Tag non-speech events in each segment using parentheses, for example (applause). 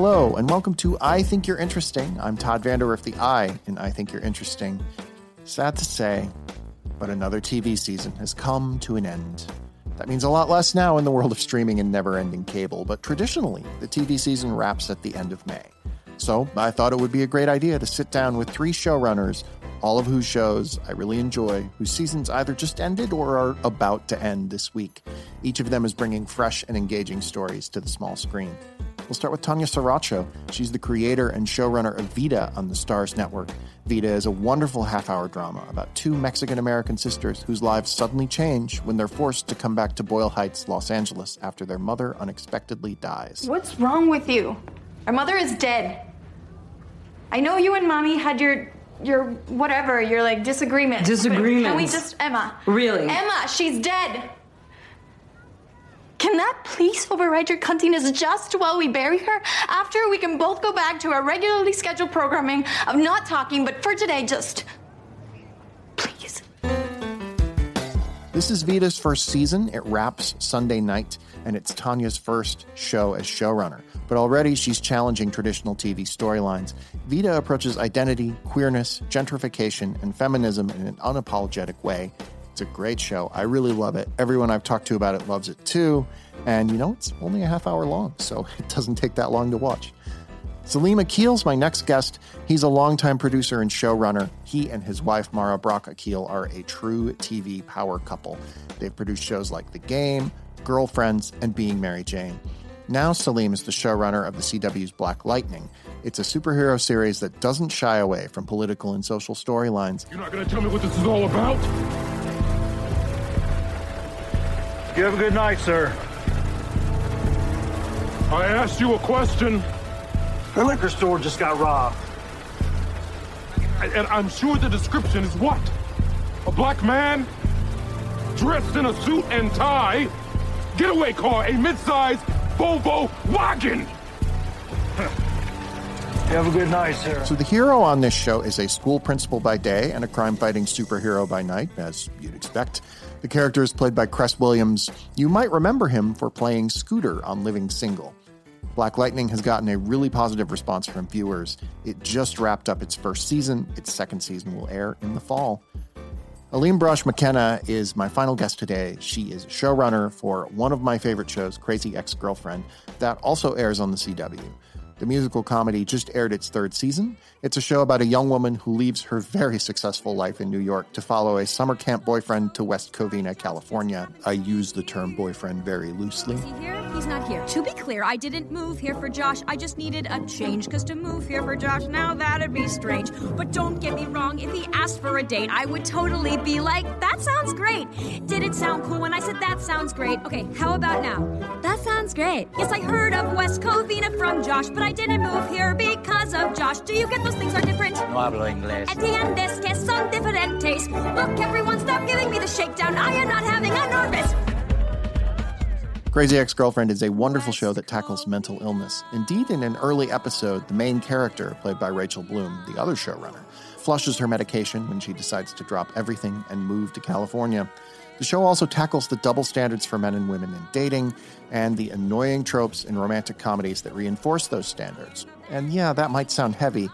Hello, and welcome to I Think You're Interesting. I'm Todd VanDerWerff, the I in I Think You're Interesting. Sad to say, but another TV season has come to an end. That means a lot less now in the world of streaming and never ending cable, but traditionally, the TV season wraps at the end of May. So I thought it would be a great idea to sit down with three showrunners, all of whose shows I really enjoy, whose seasons either just ended or are about to end this week. Each of them is bringing fresh and engaging stories to the small screen. We'll start with Tanya Saracho. She's the creator and showrunner of Vida on the Starz Network. Vida is a wonderful half hour drama about two Mexican American sisters whose lives suddenly change when they're forced to come back to Boyle Heights, Los Angeles after their mother unexpectedly dies. What's wrong with you? Our mother is dead. I know you and mommy had your your whatever, your like disagreements. but Disagreements. Can we just Emma? Really? Emma, she's dead. Can that please override your cuntiness just while we bury her? After we can both go back to our regularly scheduled programming of not talking, but for today, just please. This is Vida's first season. It wraps Sunday night, and it's Tanya's first show as showrunner. But already she's challenging traditional TV storylines. Vita approaches identity, queerness, gentrification, and feminism in an unapologetic way. It's a great show. I really love it. Everyone I've talked to about it loves it too. And you know, it's only a half hour long, so (laughs) it doesn't take that long to watch. Salim Akil's my next guest. He's a longtime producer and showrunner. He and his wife, Mara Brock Akil, are a true TV power couple. They've produced shows like The Game, Girlfriends, and Being Mary Jane. Now, Salim is the showrunner of the CW's Black Lightning. It's a superhero series that doesn't shy away from political and social storylines. You're not gonna tell me what this is all about? You have a good night, sir. I asked you a question, The liquor store just got robbed. and I'm sure the description is what? A black man dressed in a suit and tie, getaway car, a mid-sized Volvo wagon. You have a good night, sir. So, the hero on this show is a school principal by day and a crime fighting superhero by night, as you'd expect. The character is played by Cress Williams. You might remember him for playing Scooter on Living Single. Black Lightning has gotten a really positive response from viewers. It just wrapped up its first season. Its second season will air in the fall. Aline Brosh McKenna is my final guest today. She is showrunner for one of my favorite shows, Crazy Ex Girlfriend, that also airs on the CW. The musical comedy just aired its third season. It's a show about a young woman who leaves her very successful life in New York to follow a summer camp boyfriend to West Covina, California. I use the term boyfriend very loosely. Is he here? He's not here. To be clear, I didn't move here for Josh. I just needed a change. Because to move here for Josh, now that'd be strange. But don't get me wrong, if he asked for a date, I would totally be like, that sounds great. Did it sound cool when I said that sounds great? Okay, how about now? That sounds great. Yes, I heard of West Covina from Josh, but I didn't move here because of Josh. Do you get those things are different? No hablo inglés. Entiendes que son diferentes. Look, everyone, stop giving me the shakedown. I am not having a nervous. Crazy Ex Girlfriend is a wonderful show that tackles mental illness. Indeed, in an early episode, the main character, played by Rachel Bloom, the other showrunner, flushes her medication when she decides to drop everything and move to California. The show also tackles the double standards for men and women in dating and the annoying tropes in romantic comedies that reinforce those standards. And yeah, that might sound heavy,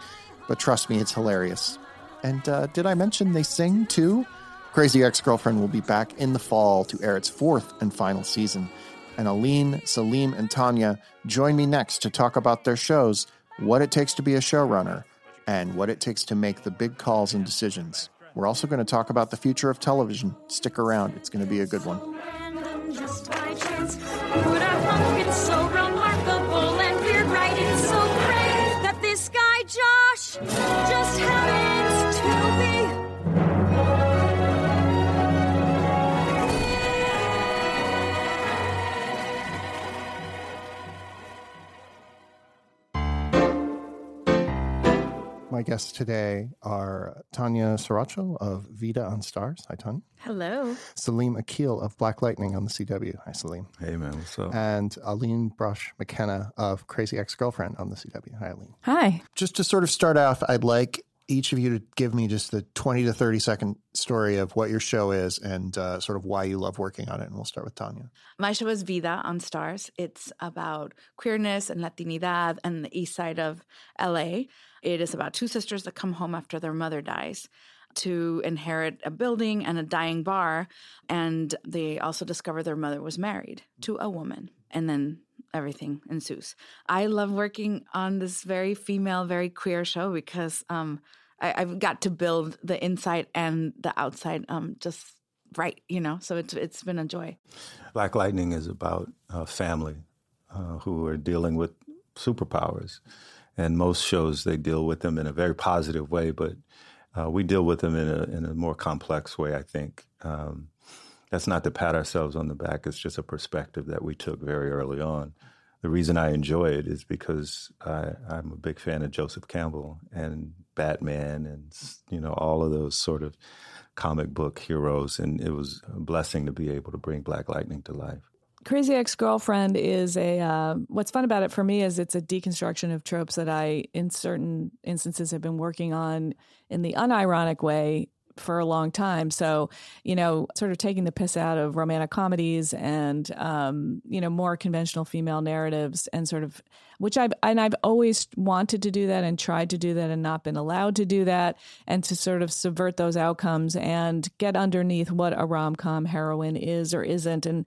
but trust me, it's hilarious. And uh, did I mention they sing too? Crazy Ex Girlfriend will be back in the fall to air its fourth and final season. And Aline, Salim, and Tanya join me next to talk about their shows, what it takes to be a showrunner, and what it takes to make the big calls and decisions. We're also going to talk about the future of television. Stick around, it's going to be a good one. random, My guests today are Tanya Saracho of Vida on Starz. Hi, Tanya. Hello. Salim Akil of Black Lightning on the CW. Hi, Salim. Hey man, what's up? And Aline Brosh McKenna of Crazy Ex Girlfriend on the CW. Hi, Aline. Hi. Just to sort of start off, I'd like each of you to give me just the 20 to 30 second story of what your show is and uh, sort of why you love working on it. And we'll start with Tanya. My show is Vida on Starz. It's about queerness and Latinidad and the east side of LA. It is about two sisters that come home after their mother dies to inherit a building and a dying bar. And they also discover their mother was married to a woman. And then everything ensues. I love working on this very female, very queer show because um, I, have got to build the inside and the outside um, just right, you know. So it's it's been a joy. Black Lightning is about a family uh, who are dealing with superpowers, and most shows they deal with them in a very positive way, but uh, we deal with them in a in a more complex way. I think. Um, that's not to pat ourselves on the back. It's just a perspective that we took very early on. The reason I enjoy it is because I, I'm a big fan of Joseph Campbell and Batman and you know all of those sort of comic book heroes, and it was a blessing to be able to bring Black Lightning to life. Crazy Ex Girlfriend is a. Uh, what's fun about it for me is it's a deconstruction of tropes that I, in certain instances, have been working on in the unironic way for a long time. So, you know, sort of taking the piss out of romantic comedies and, um, you know, more conventional female narratives and sort of, which I've, and I've always wanted to do that and tried to do that and not been allowed to do that and to sort of subvert those outcomes and get underneath what a rom com heroine is or isn't. And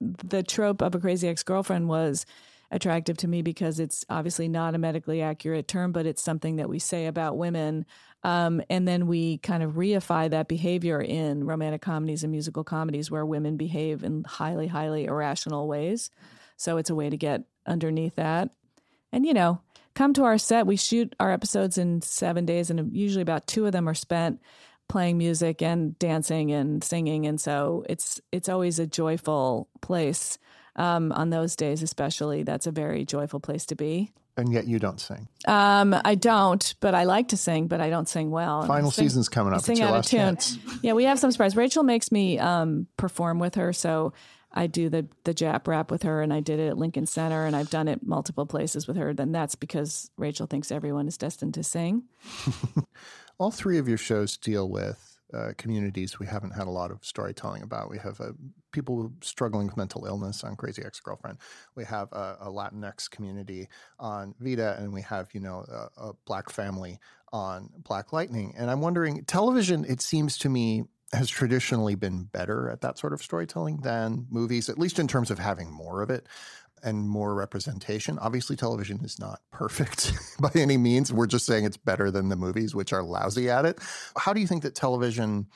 the trope of a crazy ex girlfriend was, attractive to me because it's obviously not a medically accurate term, but it's something that we say about women um, and then we kind of reify that behavior in romantic comedies and musical comedies where women behave in highly, highly irrational ways. So it's a way to get underneath that. And, you know, come to our set. We shoot our episodes in seven days, and usually about two of them are spent playing music and dancing and singing. And so it's it's always a joyful place um, on those days, especially. That's a very joyful place to be. And yet you don't sing. Um, I don't, but I like to sing, but I don't sing well. Final sing, season's coming up. Sing out of tune. Chance. Yeah, we have some surprise. Rachel makes me um, perform with her, so I do the the Jap rap with her, and I did it at Lincoln Center, and I've done it multiple places with her. Then that's because Rachel thinks everyone is destined to sing. (laughs) All three of your shows deal with uh, communities we haven't had a lot of storytelling about. We have uh, people struggling with mental illness on Crazy Ex Girlfriend. We have a, a, Latinx community on Vida, and we have you know a, a black family on Black Lightning. And I'm wondering, television. It seems to me has traditionally been better at that sort of storytelling than movies, at least in terms of having more of it and more representation. Obviously, television is not perfect (laughs) by any means. We're just saying it's better than the movies, which are lousy at it. How do you think that television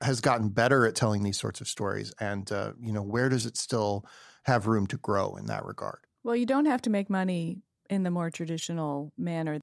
has gotten better at telling these sorts of stories? And, uh, you know, where does it still have room to grow in that regard? Well, you don't have to make money in the more traditional manner.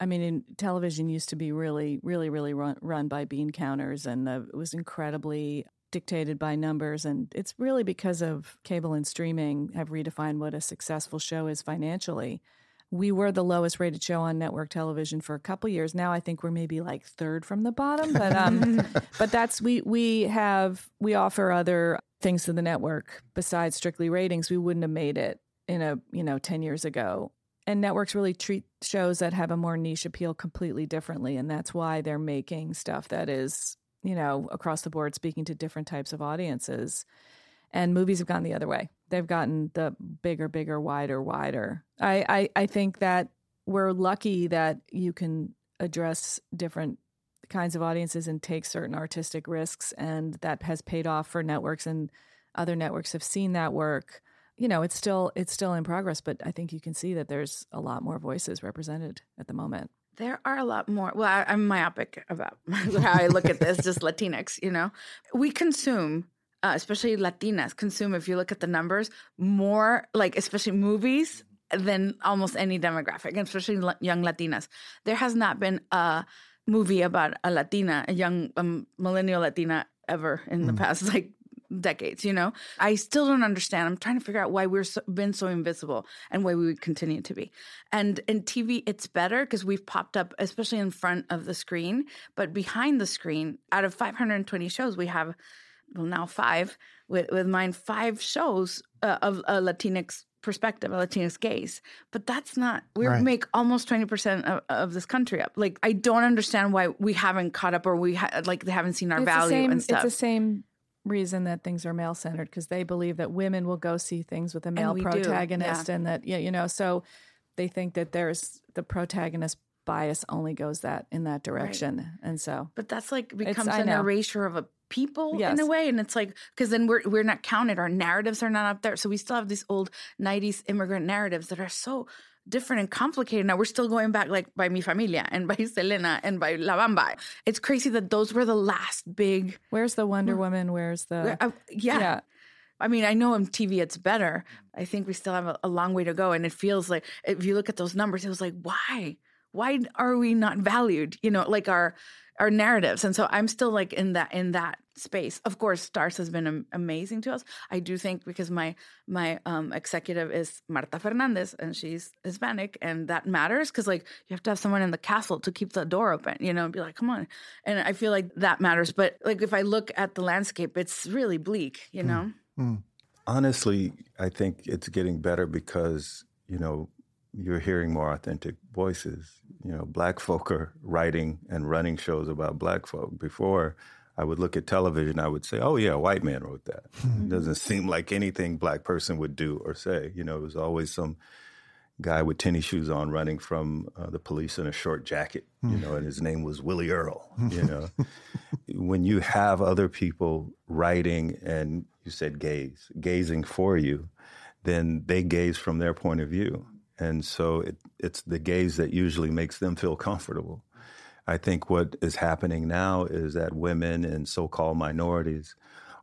I mean, in, television used to be really, really, really run, run by bean counters, and the, it was incredibly dictated by numbers. And it's really because of cable and streaming have redefined what a successful show is financially. We were the lowest rated show on network television for a couple years. Now I think we're maybe like third from the bottom, but um, (laughs) but that's we we have we offer other things to the network besides strictly ratings. We wouldn't have made it in a you know ten years ago and networks really treat shows that have a more niche appeal completely differently and that's why they're making stuff that is you know, across the board speaking to different types of audiences. And movies have gone the other way. They've gotten the bigger, bigger, wider, wider. I, I, I think that we're lucky that you can address different kinds of audiences and take certain artistic risks. And that has paid off for networks and other networks have seen that work. You know, it's still it's still in progress, but I think you can see that there's a lot more voices represented at the moment. There are a lot more. Well, I, am myopic about (laughs) how I look at this, just Latinx, you know. We consume, uh, especially Latinas, consume, if you look at the numbers, more like, especially movies than almost any demographic, especially young Latinas. There has not been a movie about a Latina, a young um, millennial Latina ever in mm. the past (laughs) like decades, you know? I still don't understand. I'm trying to figure out why we've so, been so invisible and why we would continue to be. And in TV, it's better because we've popped up, especially in front of the screen, but behind the screen, out of 520 shows, we have, well, now five, with, with mine, five shows uh, of uh, Latinx perspective, a Latinx gaze. But that's not, we Right. make almost 20% of, of this country up. Like, I don't understand why we haven't caught up or we, ha- like, they haven't seen our it's value same, and stuff. It's the same reason that things are male centered because they believe that women will go see things with a male do, protagonist, yeah. and that yeah, you know, so they think that there's the protagonist bias only goes that in that direction, and so But that's like becomes an erasure of a people in a way, and it's like because then we're we're not counted. Our narratives are not up there, so we still have these old '90s immigrant narratives that are so different and complicated. Now we're still going back like by Mi Familia and by Selena and by La Bamba. It's crazy that those were the last big. where's the Wonder Woman? Where's the uh, yeah. yeah. I mean, I know on TV it's better. I think we still have a, a long way to go, and it feels like if you look at those numbers, it was like, why, why are we not valued? You know, like our our narratives. And so I'm still like in that in that space. Of course, Starz has been am- amazing to us. I do think because my my um, executive is Marta Fernandez, and she's Hispanic, and that matters because like you have to have someone in the castle to keep the door open, you know, and be like, come on. And I feel like that matters. But like if I look at the landscape, it's really bleak, you know. Honestly, I think it's getting better because, you know, you're hearing more authentic voices. You know, black folk are writing and running shows about black folk. Before, I would look at television, I would say, oh, yeah, a white man wrote that. It hmm. doesn't seem like anything black person would do or say. You know, it was always some guy with tennis shoes on running from uh, the police in a short jacket, hmm. you know, and his name was Willie Earl, hmm. you know. when you have other people writing and you said gaze, gazing for you, then they gaze from their point of view. And so it, it's the gaze that usually makes them feel comfortable. I think what is happening now is that women and so called minorities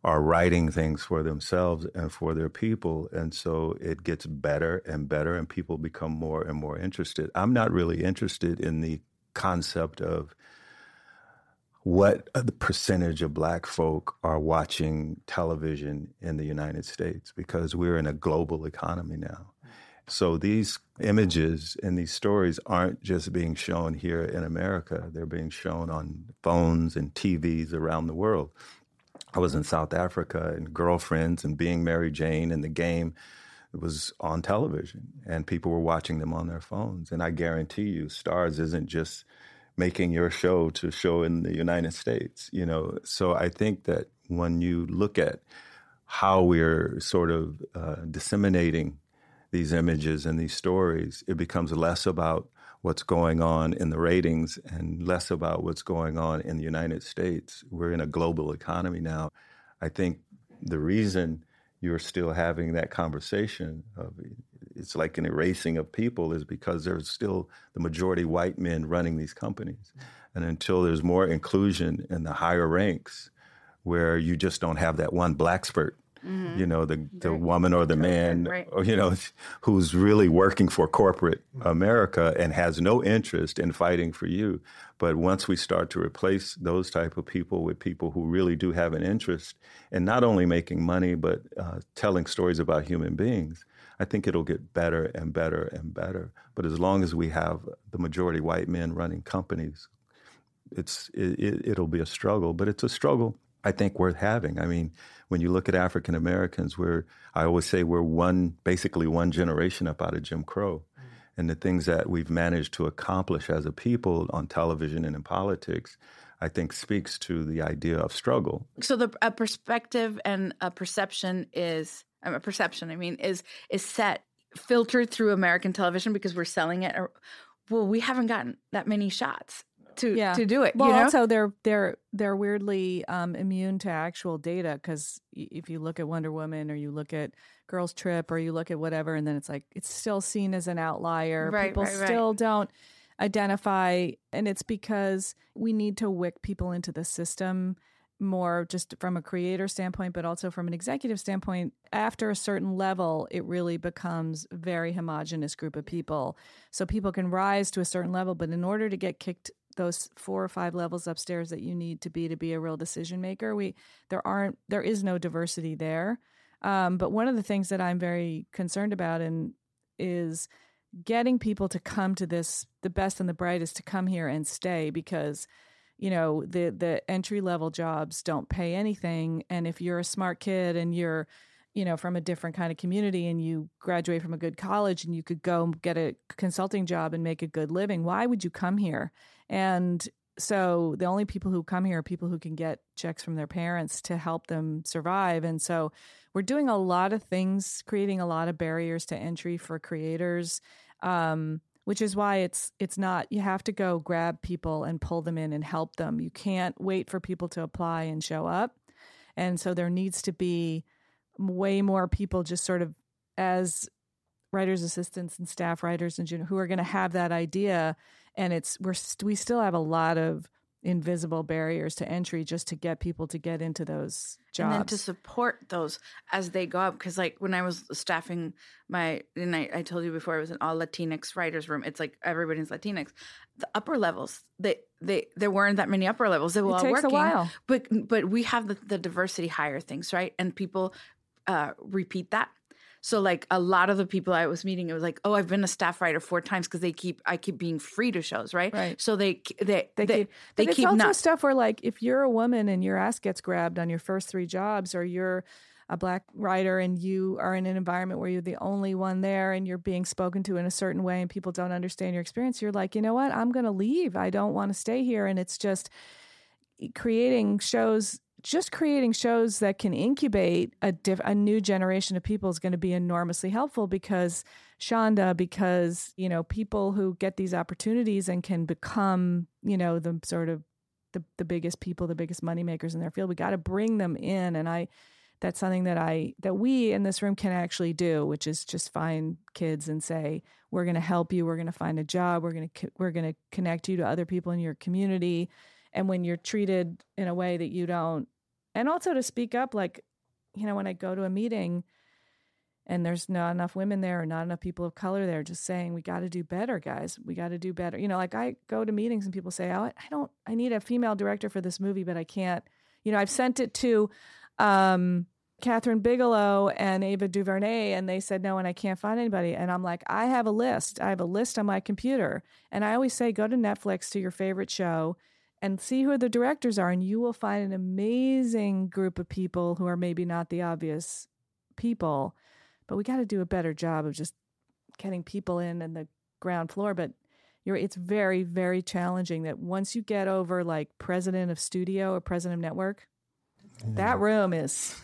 are writing things for themselves and for their people. And so it gets better and better, and people become more and more interested. I'm not really interested in the concept of what the percentage of black folk are watching television in the United States because we're in a global economy now. So these images and these stories aren't just being shown here in America, they're being shown on phones and TVs around the world. I was in South Africa and girlfriends and being Mary Jane and the game was on television and people were watching them on their phones. And I guarantee you, Starz isn't just making your show to show in the United States, you know. So I think that when you look at how we're sort of uh, disseminating these images and these stories, it becomes less about what's going on in the ratings and less about what's going on in the United States. We're in a global economy now. I think the reason you're still having that conversation of it's like an erasing of people is because there's still the majority white men running these companies. And until there's more inclusion in the higher ranks where you just don't have that one black spurt you know the the woman or the man right. or you know (laughs) who's really working for corporate America and has no interest in fighting for you but once we start to replace those type of people with people who really do have an interest in not only making money but uh, telling stories about human beings I think it'll get better and better and better but as long as we have the majority white men running companies it's it, it, it'll be a struggle but it's a struggle I think worth having. I mean, when you look at African Americans, we're I always say we're one basically one generation up out of Jim Crow. And the things that we've managed to accomplish as a people on television and in politics, I think speaks to the idea of struggle. So the a perspective and a perception is um, a perception. I mean, is is set filtered through American television because we're selling it. Or, well, we haven't gotten that many shots to yeah. to do it. Well, you know? also they're they're they're weirdly um, immune to actual data because if you look at Wonder Woman or you look at Girls Trip or you look at whatever, and then it's like it's still seen as an outlier. Right, People right, right. still don't identify, and it's because we need to wick people into the system more just from a creator standpoint but also from an executive standpoint after a certain level it really becomes a very homogenous group of people so people can rise to a certain level but in order to get kicked those four or five levels upstairs that you need to be to be a real decision maker we there aren't there is no diversity there um, but one of the things that i'm very concerned about and is getting people to come to this the best and the brightest to come here and stay because you know the the entry level jobs don't pay anything and if you're a smart kid and you're you know, from a different kind of community and you graduate from a good college and you could go get a consulting job and make a good living, why would you come here? And so the only people who come here are people who can get checks from their parents to help them survive. And so we're doing a lot of things, creating a lot of barriers to entry for creators. Um, which is why it's it's not you have to go grab people and pull them in and help them. You can't wait for people to apply and show up. And so there needs to be way more people just sort of as writers assistants and staff writers and who are going to have that idea and it's we're we still have a lot of invisible barriers to entry just to get people to get into those jobs and then to support those as they go up because like when i was staffing my and I, I told you before it was an all latinx writers room. It's like everybody's latinx. The upper levels they they there weren't that many upper levels. They were it all takes working a while. but but we have the, the diversity hire things right? And people uh, repeat that so like a lot of the people I was meeting, it was like, oh, I've been a staff writer four times because they keep I keep being free to shows, right? Right. So they they they, they, keep, they but keep it's also not stuff where like if you're a woman and your ass gets grabbed on your first three jobs, or you're a black writer and you are in an environment where you're the only one there and you're being spoken to in a certain way and people don't understand your experience, you're like, you know what? I'm going to leave. I don't want to stay here. And it's just creating shows just creating shows that can incubate a, diff- a new generation of people is going to be enormously helpful because Shonda, because you know people who get these opportunities and can become you know the sort of the the biggest people, the biggest money makers in their field. We got to bring them in, and I that's something that I that we in this room can actually do, which is just find kids and say we're going to help you, we're going to find a job, we're going to we're going to connect you to other people in your community and when you're treated in a way that you don't and also to speak up like you know when i go to a meeting and there's not enough women there or not enough people of color there just saying we got to do better guys we got to do better you know like i go to meetings and people say oh i don't i need a female director for this movie but i can't you know i've sent it to um Kathryn Bigelow and Ava DuVernay, and they said no, and I can't find anybody. And I'm like, I have a list. I have a list on my computer, and I always say, go to Netflix to your favorite show, and see who the directors are and you will find an amazing group of people who are maybe not the obvious people but we got to do a better job of just getting people in and the ground floor but you're it's very very challenging that once you get over like president of studio or president of network yeah. that room is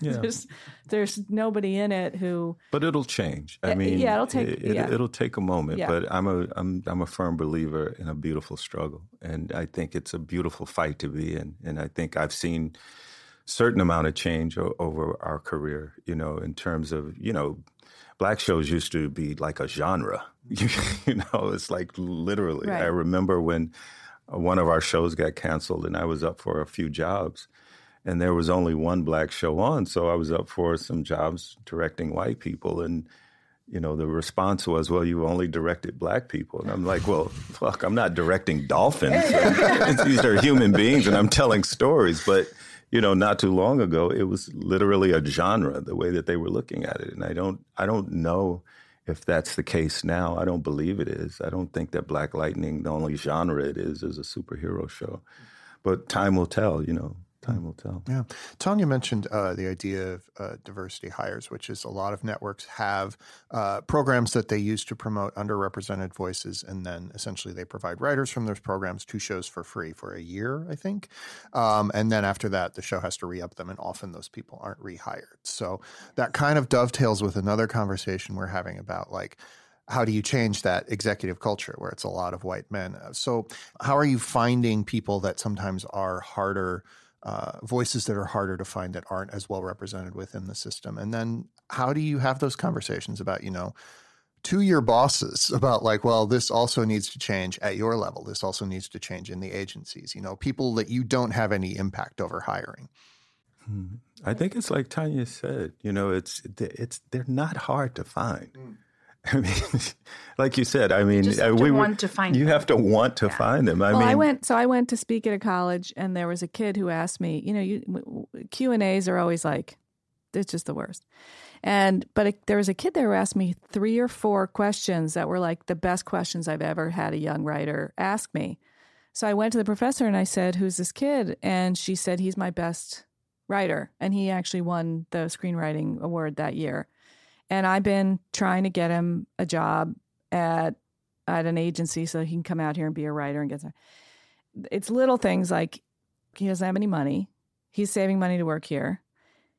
yeah. (laughs) there's there's nobody in it who but it'll change i eh, mean yeah it'll take it, yeah. it'll take a moment yeah. but i'm a I'm I'm a firm believer in a beautiful struggle and i think it's a beautiful fight to be in and i think i've seen certain amount of change o- over our career you know in terms of you know black shows used to be like a genre (laughs) you know it's like literally right. i remember when one of our shows got canceled and i was up for a few jobs and there was only one black show on, so I was up for some jobs directing white people, and you know the response was, "Well, you only directed black people," and I'm like, "Well, (laughs) fuck, I'm not directing dolphins. (laughs) These are human beings, and I'm telling stories." But you know, not too long ago, it was literally a genre the way that they were looking at it, and I don't, I don't know if that's the case now. I don't believe it is. I don't think that Black Lightning, the only genre it is, is a superhero show. But time will tell, you know time will tell. Yeah. Tanya mentioned uh, the idea of uh, diversity hires, which is a lot of networks have uh, programs that they use to promote underrepresented voices, and then essentially they provide writers from those programs to shows for free for a year, I think. Um, and then after that, the show has to re up them, and often those people aren't rehired. So that kind of dovetails with another conversation we're having about like, how do you change that executive culture where it's a lot of white men? So, how are you finding people that sometimes are harder uh, voices that are harder to find that aren't as well represented within the system. And then how do you have those conversations about, you know, to your bosses (laughs) about like, well, this also needs to change at your level. This also needs to change in the agencies, you know, people that you don't have any impact over hiring. Hmm. I think it's like Tanya said, you know, it's it's they're not hard to find. Mm. (laughs) I mean, like you said, I mean, uh, we want to find. You them. have to want to yeah. find them. I well, mean, I went. So I went to speak at a college, and there was a kid who asked me. You know, you Q and A's are always like, it's just the worst. And but a, there was a kid there who asked me three or four questions that were like the best questions I've ever had a young writer ask me. So I went to the professor and I said, "Who's this kid?" And she said, "He's my best writer, and he actually won the screenwriting award that year. And I've been trying to get him a job at at an agency so he can come out here and be a writer and get some. It's little things like he doesn't have any money. He's saving money to work here.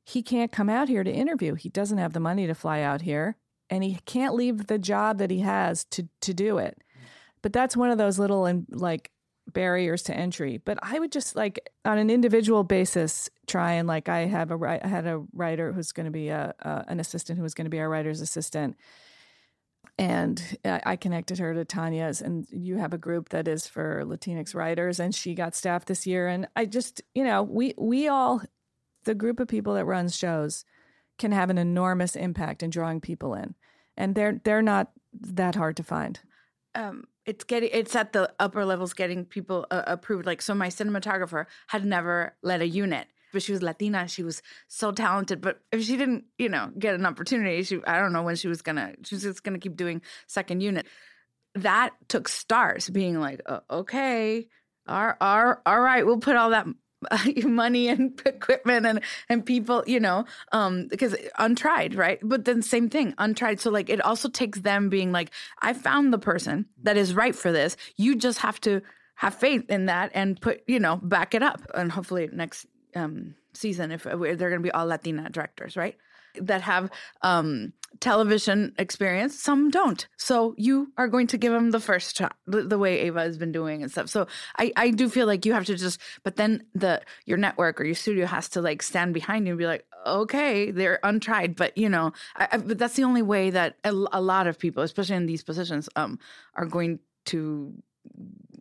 He can't come out here to interview. He doesn't have the money to fly out here, and he can't leave the job that he has to to do it. Mm. But that's one of those little and like barriers to entry. But I would just like on an individual basis try and like I have a I had a writer who's going to be a, a an assistant who was going to be our writer's assistant and I connected her to Tanya's, and you have a group that is for Latinx writers, and she got staff this year. And I just, you know, we we all, the group of people that runs shows, can have an enormous impact in drawing people in, and they're they're not that hard to find. Um, it's getting it's at the upper levels getting people uh, approved. Like so, my cinematographer had never led a unit but she was Latina. She was so talented. But if she didn't, you know, get an opportunity, she I don't know when she was gonna. She was just gonna keep doing second unit. That took Starz being like, oh, okay, all, all, all right, we'll put all that (laughs) money and equipment and and people you know um because untried right? But then same thing untried. So like it also takes them being like i found the person that is right for this. You just have to have faith in that and put you know back it up. And hopefully next um, season if they're going to be all Latina directors, right? That have um, television experience. Some don't. So you are going to give them the first shot, the, the, way Ava has been doing and stuff. So I, I do feel like you have to just, but then the your network or your studio has to like stand behind you and be like, okay, they're untried, but you know, I, I, but that's the only way that a, a lot of people, especially in these positions, um, are going to,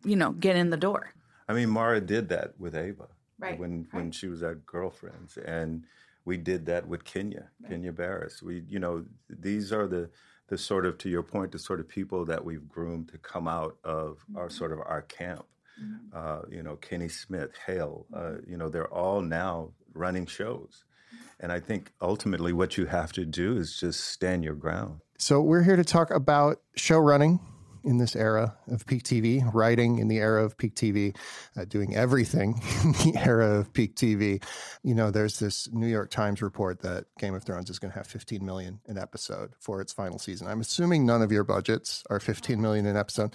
you know, get in the door. I mean, Mara did that with Ava right. when right. when she was at Girlfriends, and we did that with Kenya, right. Kenya Barris. We, you know, these are the the sort of to your point, the sort of people that we've groomed to come out of mm-hmm. our sort of our camp. Mm-hmm. Uh, you know, Kenny Smith, Hale, uh, mm-hmm. you know, they're all now running shows. And I think ultimately what you have to do is just stand your ground. So we're here to talk about show running in this era of peak TV, writing in the era of peak TV, uh, doing everything (laughs) in the era of peak TV. You know, there's this New York Times report that Game of Thrones is going to have 15 million an episode for its final season. I'm assuming none of your budgets are 15 million an episode.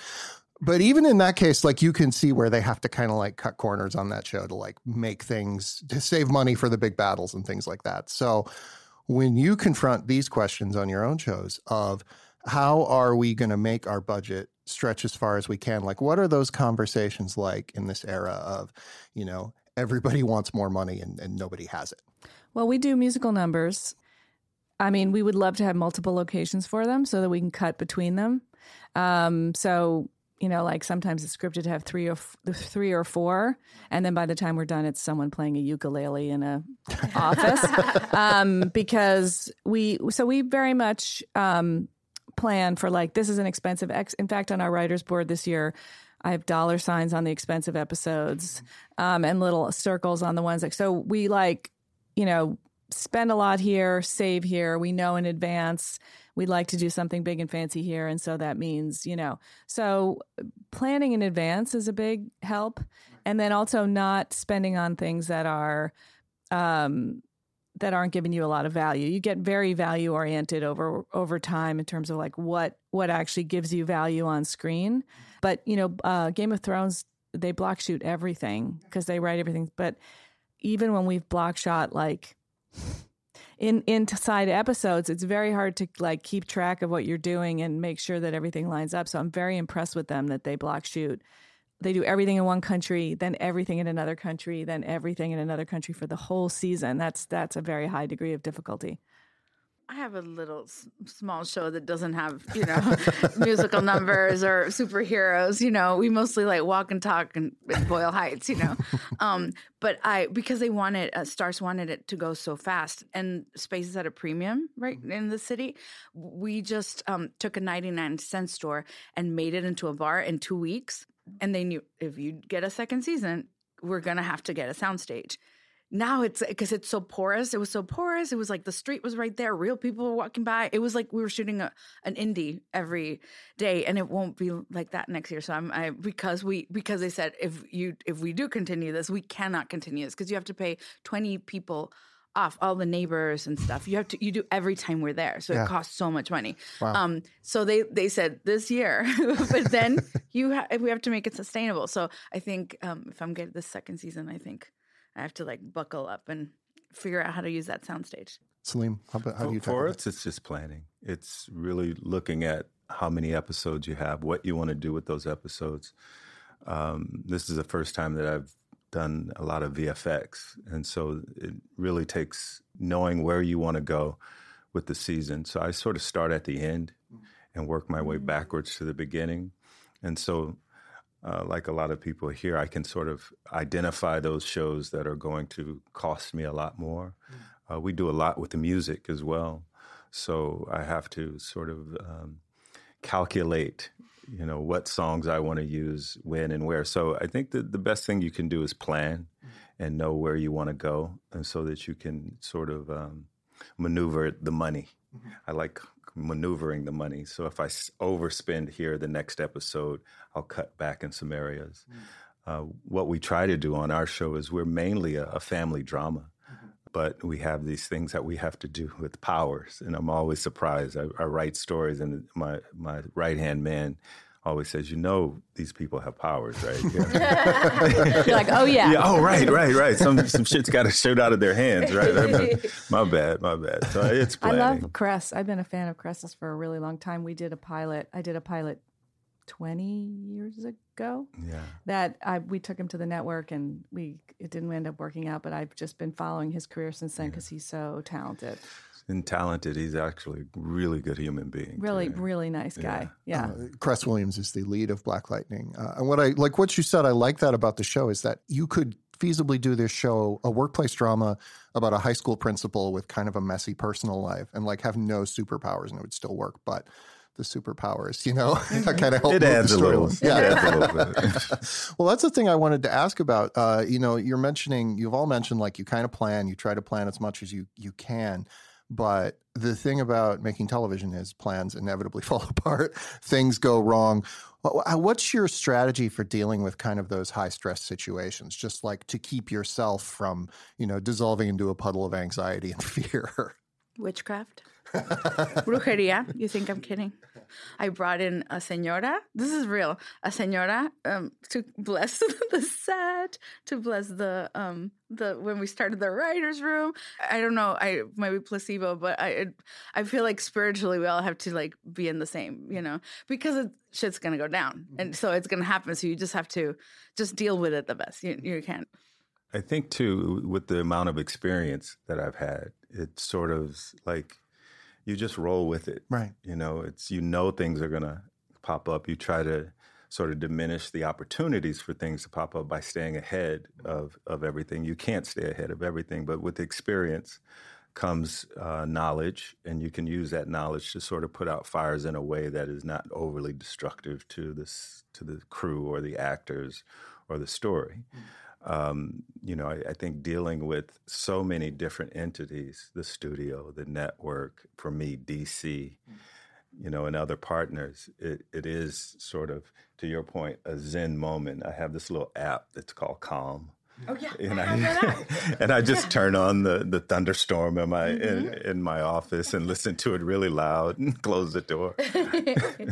But even in that case, like you can see where they have to kind of like cut corners on that show to like make things to save money for the big battles and things like that. So when you confront these questions on your own shows of how are we going to make our budget stretch as far as we can? Like, what are those conversations like in this era of, you know, everybody (laughs) wants more money and, and nobody has it? Well, we do musical numbers. I mean, we would love to have multiple locations for them so that we can cut between them. Um, so, you know, like sometimes it's scripted to have three or f- three or four, and then by the time we're done, it's someone playing a ukulele in a (laughs) office. um, because we, so we very much um, plan for like this is an expensive ex- in fact on our writers board this year I have dollar signs on the expensive episodes um, and little circles on the ones like so we like you know spend a lot here save here we know in advance we'd like to do something big and fancy here and so that means you know so planning in advance is a big help and then also not spending on things that are um, that aren't giving you a lot of value. You get very value oriented over over time in terms of like what what actually gives you value on screen. But you know, uh, Game of Thrones they block shoot everything because they write everything. But even when we've block shot like in inside episodes, it's very hard to like keep track of what you're doing and make sure that everything lines up. So I'm very impressed with them that they block shoot they do everything in one country, then everything in another country, then everything in another country for the whole season. That's that's a very high degree of difficulty. I have a little s- small show that doesn't have, you know, (laughs) musical numbers or superheroes. You know, we mostly like walk and talk and, Boyle Heights. You know, (laughs) um, but I because they wanted uh, Starz wanted it to go so fast and space is at a premium right in the city. We just um, took a ninety nine cent store and made it into a bar in two weeks and they knew if you get a second season, we're gonna have to get a soundstage. now it's because it's so porous. It was so porous. It was like the street was right there. Real people were walking by. It was like we were shooting a, an indie every day, and it won't be like that next year. So I'm I because we because they said if you if we do continue this, we cannot continue this because you have to pay twenty people off all the neighbors and stuff. You have to you do every time we're there, so Yeah. it costs so much money. Wow. Um, so they they said this year, (laughs) but then (laughs) you ha- we have to make it sustainable. So I think um, if I'm getting this second season, I think I have to like buckle up and figure out how to use that soundstage. Salim, how, about, how do you for tackle us, it's just planning. It's really looking at how many episodes you have, what you want to do with those episodes. Um, this is the first time that I've done a lot of VFX, and so it really takes knowing where you want to go with the season. So I sort of start at the end and work my way backwards to the beginning, and so. Uh, like a lot of people here, I can sort of identify those shows that are going to cost me a lot more. Uh, we do a lot with the music as well, so I have to sort of um, calculate, you know, what songs I want to use when and where. So I think that the best thing you can do is plan and know where you want to go, and so that you can sort of um, maneuver the money. I like maneuvering the money. So if I overspend here, the next episode, I'll cut back in some areas. Uh, what we try to do on our show is we're mainly a, a family drama, but we have these things that we have to do with powers, and I'm always surprised. I, I write stories, and my my right hand man always says, "You know, these people have powers, right?" Yeah. (laughs) You're like, oh yeah. Yeah, oh, right, right, right. Some some shit's got to shoot out of their hands, right? my bad, my bad. So it's great. I love Cress. I've been a fan of Cress's for a really long time. We did a pilot. I did a pilot 20 years ago yeah. that I we took him to the network and we it didn't end up working out, but I've just been following his career since then because he's so talented. And talented. He's actually a really good human being. Really, too. really nice guy. Yeah. Uh, Cress Williams is the lead of Black Lightning. Uh, and what I like, what you said, I like that about the show is that you could feasibly do this show, a workplace drama about a high school principal with kind of a messy personal life and like have no superpowers and it would still work. But the superpowers, you know, (laughs) that kind of help It adds a little. storylines. It adds a little bit. (laughs) well, that's the thing I wanted to ask about. Uh, you know, you're mentioning, you've all mentioned like you kind of plan, you try to plan as much as you you can. But the thing about making television is plans inevitably (laughs) fall apart. Things go wrong. Wha- wha- What's your strategy for dealing with kind of those high stress situations? Just like to keep yourself from, you know, dissolving into a puddle of anxiety and fear. Witchcraft. Brujeria. You think I'm kidding? I brought in a señora. This is real. A señora um, to bless (laughs) the set, to bless the um the when we started the writers' room. I don't know. I might be placebo, but I I feel like spiritually we all have to like be in the same, you know, because it, shit's gonna go down, and so it's gonna happen. So you just have to just deal with it the best you you can. I think too, with the amount of experience that I've had, it's sort of like you just roll with it. Right. You know, it's you know things are gonna pop up. You try to sort of diminish the opportunities for things to pop up by staying ahead of of everything. You can't stay ahead of everything, but with experience comes uh, knowledge, and you can use that knowledge to sort of put out fires in a way that is not overly destructive to this to the crew or the actors or the story. Um, you know, I, I think dealing with so many different entities, the studio, the network, for me, DC, you know, and other partners, it, it is sort of, to your point, a Zen moment. I have this little app that's called Calm. Oh yeah, And I, (laughs) and I just turn on the, the thunderstorm in my in, in my office and listen to it really loud and (laughs) close the door.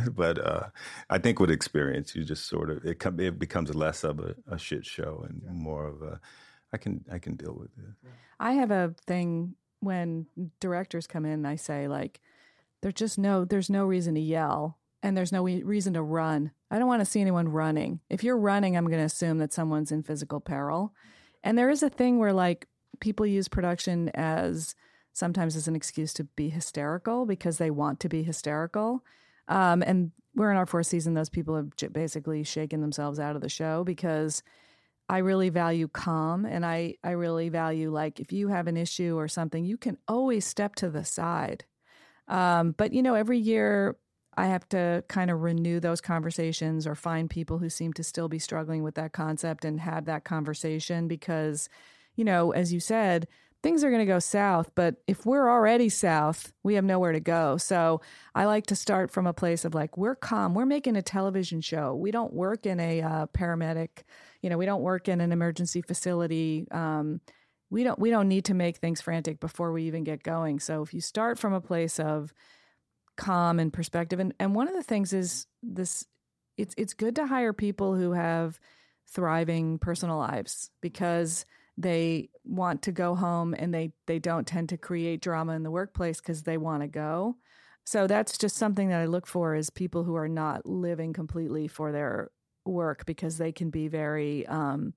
(laughs) but uh, I think with experience, you just sort of it com- it becomes less of a, a shit show and more of a I can I can deal with it. I have a thing when directors come in, I say like, there's just no, there's no reason to yell and there's no reason to run. I don't want to see anyone running. If you're running, I'm going to assume that someone's in physical peril. And there is a thing where like people use production as sometimes as an excuse to be hysterical because they want to be hysterical. Um, and we're in our fourth season. Those people have basically shaken themselves out of the show because I really value calm and I, I really value like if you have an issue or something, you can always step to the side. Um, but you know, every year I have to kind of renew those conversations or find people who seem to still be struggling with that concept and have that conversation because, you know, as you said, things are going to go south, but if we're already south, we have nowhere to go. So I like to start from a place of like, we're calm. We're making a television show. We don't work in a uh, paramedic, you know, we don't work in an emergency facility. Um, we don't we don't need to make things frantic before we even get going. So if you start from a place of calm and perspective, and, and one of the things is this it's it's good to hire people who have thriving personal lives because they want to go home and they they don't tend to create drama in the workplace because they want to go. So that's just something that I look for is people who are not living completely for their work because they can be very um,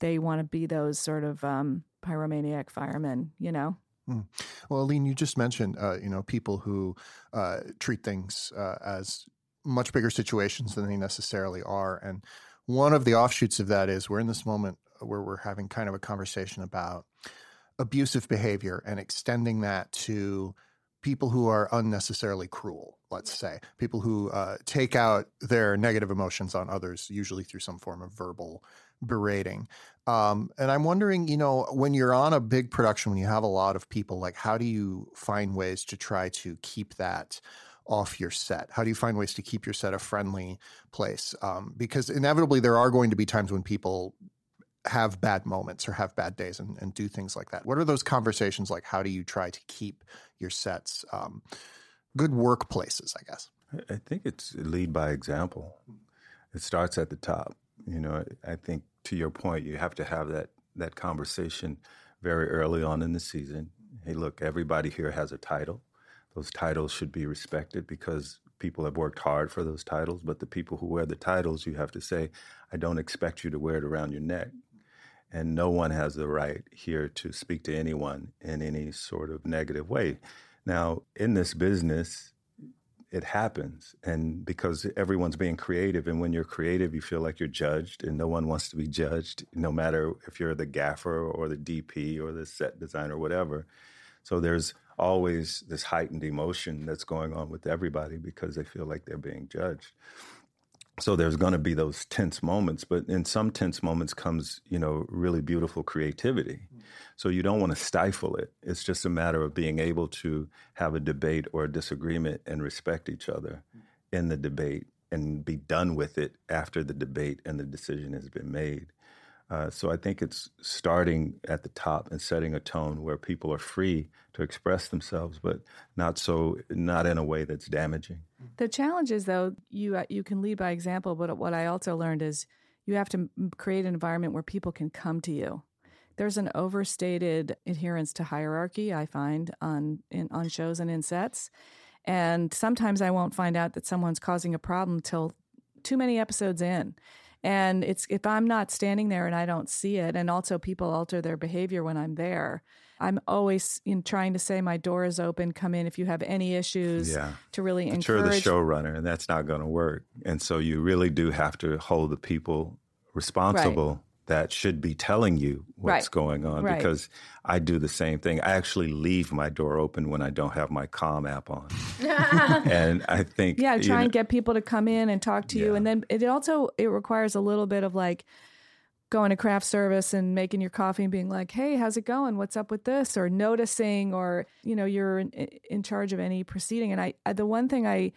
they want to be those sort of um, pyromaniac firemen, you know. Mm. Well, Aline, you just mentioned, uh, you know, people who uh, treat things uh, as much bigger situations than they necessarily are, and one of the offshoots of that is we're in this moment where we're having kind of a conversation about abusive behavior and extending that to people who are unnecessarily cruel, let's say, people who uh, take out their negative emotions on others, usually through some form of verbal berating. Um, and I'm wondering, you know, when you're on a big production, when you have a lot of people, like how do you find ways to try to keep that off your set? How do you find ways to keep your set a friendly place? Um, because inevitably there are going to be times when people have bad moments or have bad days and, and do things like that. What are those conversations like? How do you try to keep your sets um, good workplaces, I guess? I think it's lead by example. It starts at the top. You know, I think to your point, you have to have that that conversation very early on in the season. Hey, look, everybody here has a title. Those titles should be respected because people have worked hard for those titles. But the people who wear the titles, you have to say, I don't expect you to wear it around your neck and no one has the right here to speak to anyone in any sort of negative way. Now, in this business, it happens. And because everyone's being creative, and when you're creative, you feel like you're judged, and no one wants to be judged, no matter if you're the gaffer or the DP or the set designer, or whatever. So there's always this heightened emotion that's going on with everybody because they feel like they're being judged so there's going to be those tense moments but in some tense moments comes you know really beautiful creativity so you don't want to stifle it it's just a matter of being able to have a debate or a disagreement and respect each other in the debate and be done with it after the debate and the decision has been made uh, so I think it's starting at the top and setting a tone where people are free to express themselves, but not so not in a way that's damaging. The challenge is though you uh, you can lead by example, but what I also learned is you have to create an environment where people can come to you. There's an overstated adherence to hierarchy I find on in, on shows and in sets, and sometimes I won't find out that someone's causing a problem till too many episodes in and it's if I'm not standing there and I don't see it, and also people alter their behavior when I'm there. I'm always in trying to say my door is open. Come in if you have any issues. Yeah. To really but encourage. You're the showrunner, and that's not going to work. And so you really do have to hold the people responsible that should be telling you what's right. going on right. because I do the same thing. I actually leave my door open when I don't have my Calm app on. (laughs) and I think Yeah, try and know, get people to come in and talk to yeah. you and then it also it requires a little bit of like going to craft service and making your coffee and being like, "Hey, how's it going? What's up with this?" or noticing or you know, you're in, in charge of any proceeding and I, I the one thing I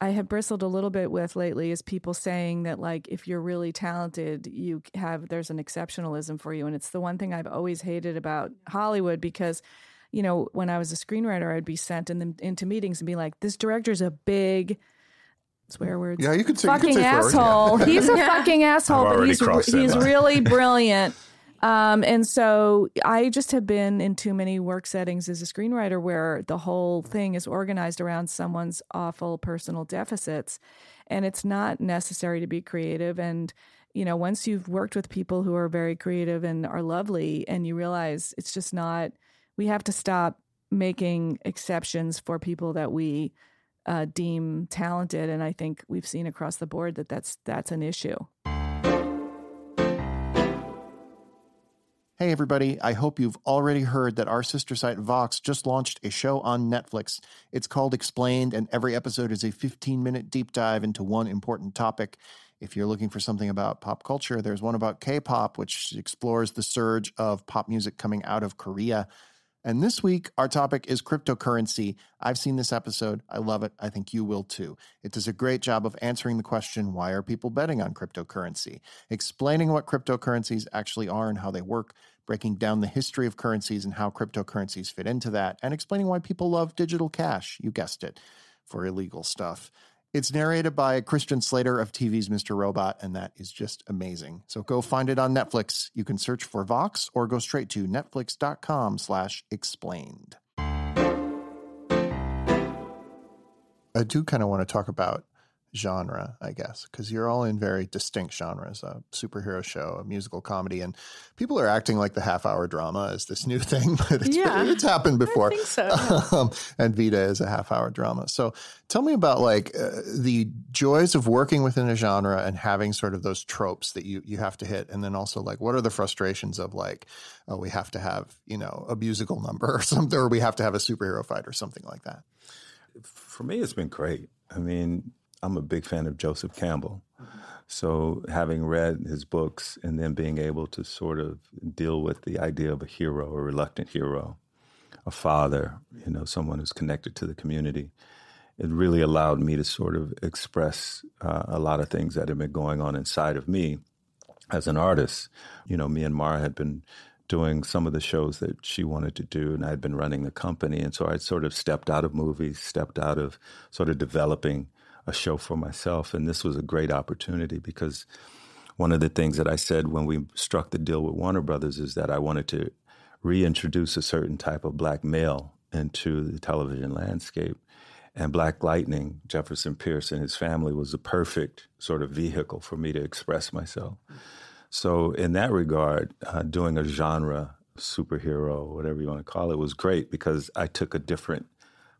I have bristled a little bit with lately is people saying that like if you're really talented, you have there's an exceptionalism for you, and it's the one thing I've always hated about Hollywood because. You know, when I was a screenwriter, I'd be sent in the, into meetings and be like, "This director's a big swear words. Yeah, you could say fucking say asshole. yeah. He's a (laughs) fucking asshole, but he's he's really brilliant. Um, and so I just have been in too many work settings as a screenwriter where the whole thing is organized around someone's awful personal deficits. And it's not necessary to be creative. And, you know, once you've worked with people who are very creative and are lovely, and you realize it's just not, we have to stop making exceptions for people that we uh, deem talented. And I think we've seen across the board that that's, that's an issue. Hey, everybody. I hope you've already heard that our sister site Vox just launched a show on Netflix. It's called Explained, and every episode is a 15 minute deep dive into one important topic. If you're looking for something about pop culture, there's one about K pop, which explores the surge of pop music coming out of Korea. And this week, our topic is cryptocurrency. I've seen this episode. I love it. I think you will too. It does a great job of answering the question why are people betting on cryptocurrency? Explaining what cryptocurrencies actually are and how they work, breaking down the history of currencies and how cryptocurrencies fit into that, and explaining why people love digital cash. You guessed it, for illegal stuff. It's narrated by Christian Slater of TV's Mr. Robot, and that is just amazing. So go find it on Netflix. You can search for Vox or go straight to netflix.com slash explained. I do kind of want to talk about genre, I guess, because you're all in very distinct genres a superhero show, a musical comedy, and people are acting like the half hour drama is this new (laughs) thing, but it's, Yeah. it's happened before. I think so. yeah. Um, and Vida is a half hour drama. So tell me about like uh, the joys of working within a genre and having sort of those tropes that you, you have to hit. And then also like, what are the frustrations of like, oh, we have to have, you know, a musical number or something, or we have to have a superhero fight or something like that. For me, it's been great. I mean, I'm a big fan of Joseph Campbell. So, having read his books and then being able to sort of deal with the idea of a hero, a reluctant hero, a father, you know, someone who's connected to the community, it really allowed me to sort of express uh, a lot of things that had been going on inside of me as an artist. You know, me and Mara had been doing some of the shows that she wanted to do, and I'd been running the company. And so I'd sort of stepped out of movies, stepped out of sort of developing a show for myself. And this was a great opportunity because one of the things that I said when we struck the deal with Warner Brothers is that I wanted to reintroduce a certain type of black male into the television landscape. And Black Lightning, Jefferson Pierce and his family was the perfect sort of vehicle for me to express myself. So, in that regard, uh, doing a genre superhero, whatever you want to call it, was great because I took a different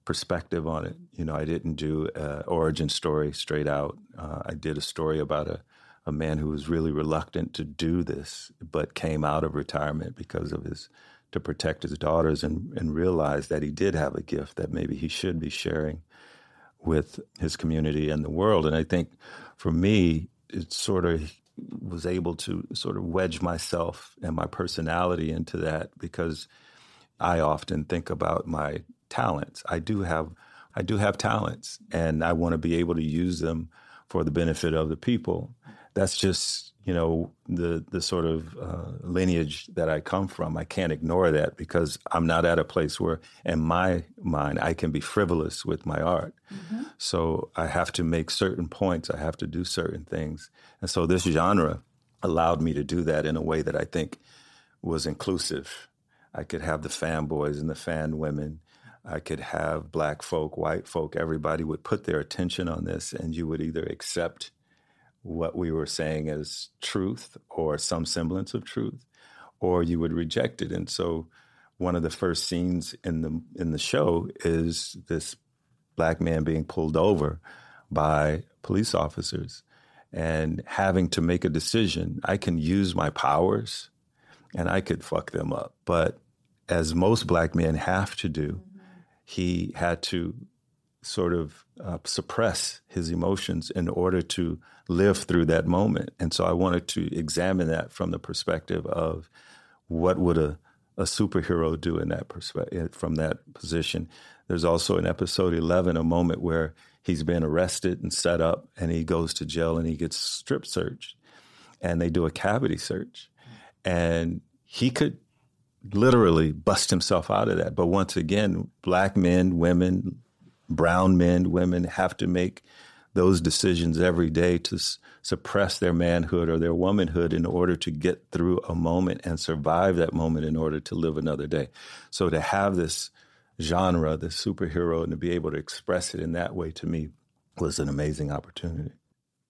perspective on it. You know, I didn't do origin story straight out. Uh, I did a story about a, a man who was really reluctant to do this, but came out of retirement because of his to protect his daughters and, and realized that he did have a gift that maybe he should be sharing with his community and the world. And I think for me, it sort of was able to sort of wedge myself and my personality into that because I often think about my talents. I do have I do have talents and I want to be able to use them for the benefit of the people. That's just, you know, the the sort of uh, lineage that I come from. I can't ignore that because I'm not at a place where in my mind I can be frivolous with my art. So I have to make certain points, I have to do certain things. And so this genre allowed me to do that in a way that I think was inclusive. I could have the fanboys and the fan women. I could have black folk, white folk, everybody would put their attention on this, and you would either accept what we were saying as truth or some semblance of truth, or you would reject it. And so, one of the first scenes in the in the show is this black man being pulled over by police officers and having to make a decision. I can use my powers and I could fuck them up. But as most black men have to do, he had to sort of uh, suppress his emotions in order to live through that moment. And so I wanted to examine that from the perspective of what would a, a superhero do in that perspective from that position. There's also in episode 11 a moment where he's been arrested and set up and he goes to jail and he gets strip searched and they do a cavity search and he could literally bust himself out of that. But once again, black men, women, brown men, women have to make those decisions every day to s- suppress their manhood or their womanhood in order to get through a moment and survive that moment in order to live another day. So to have this genre, this superhero, and to be able to express it in that way to me was an amazing opportunity.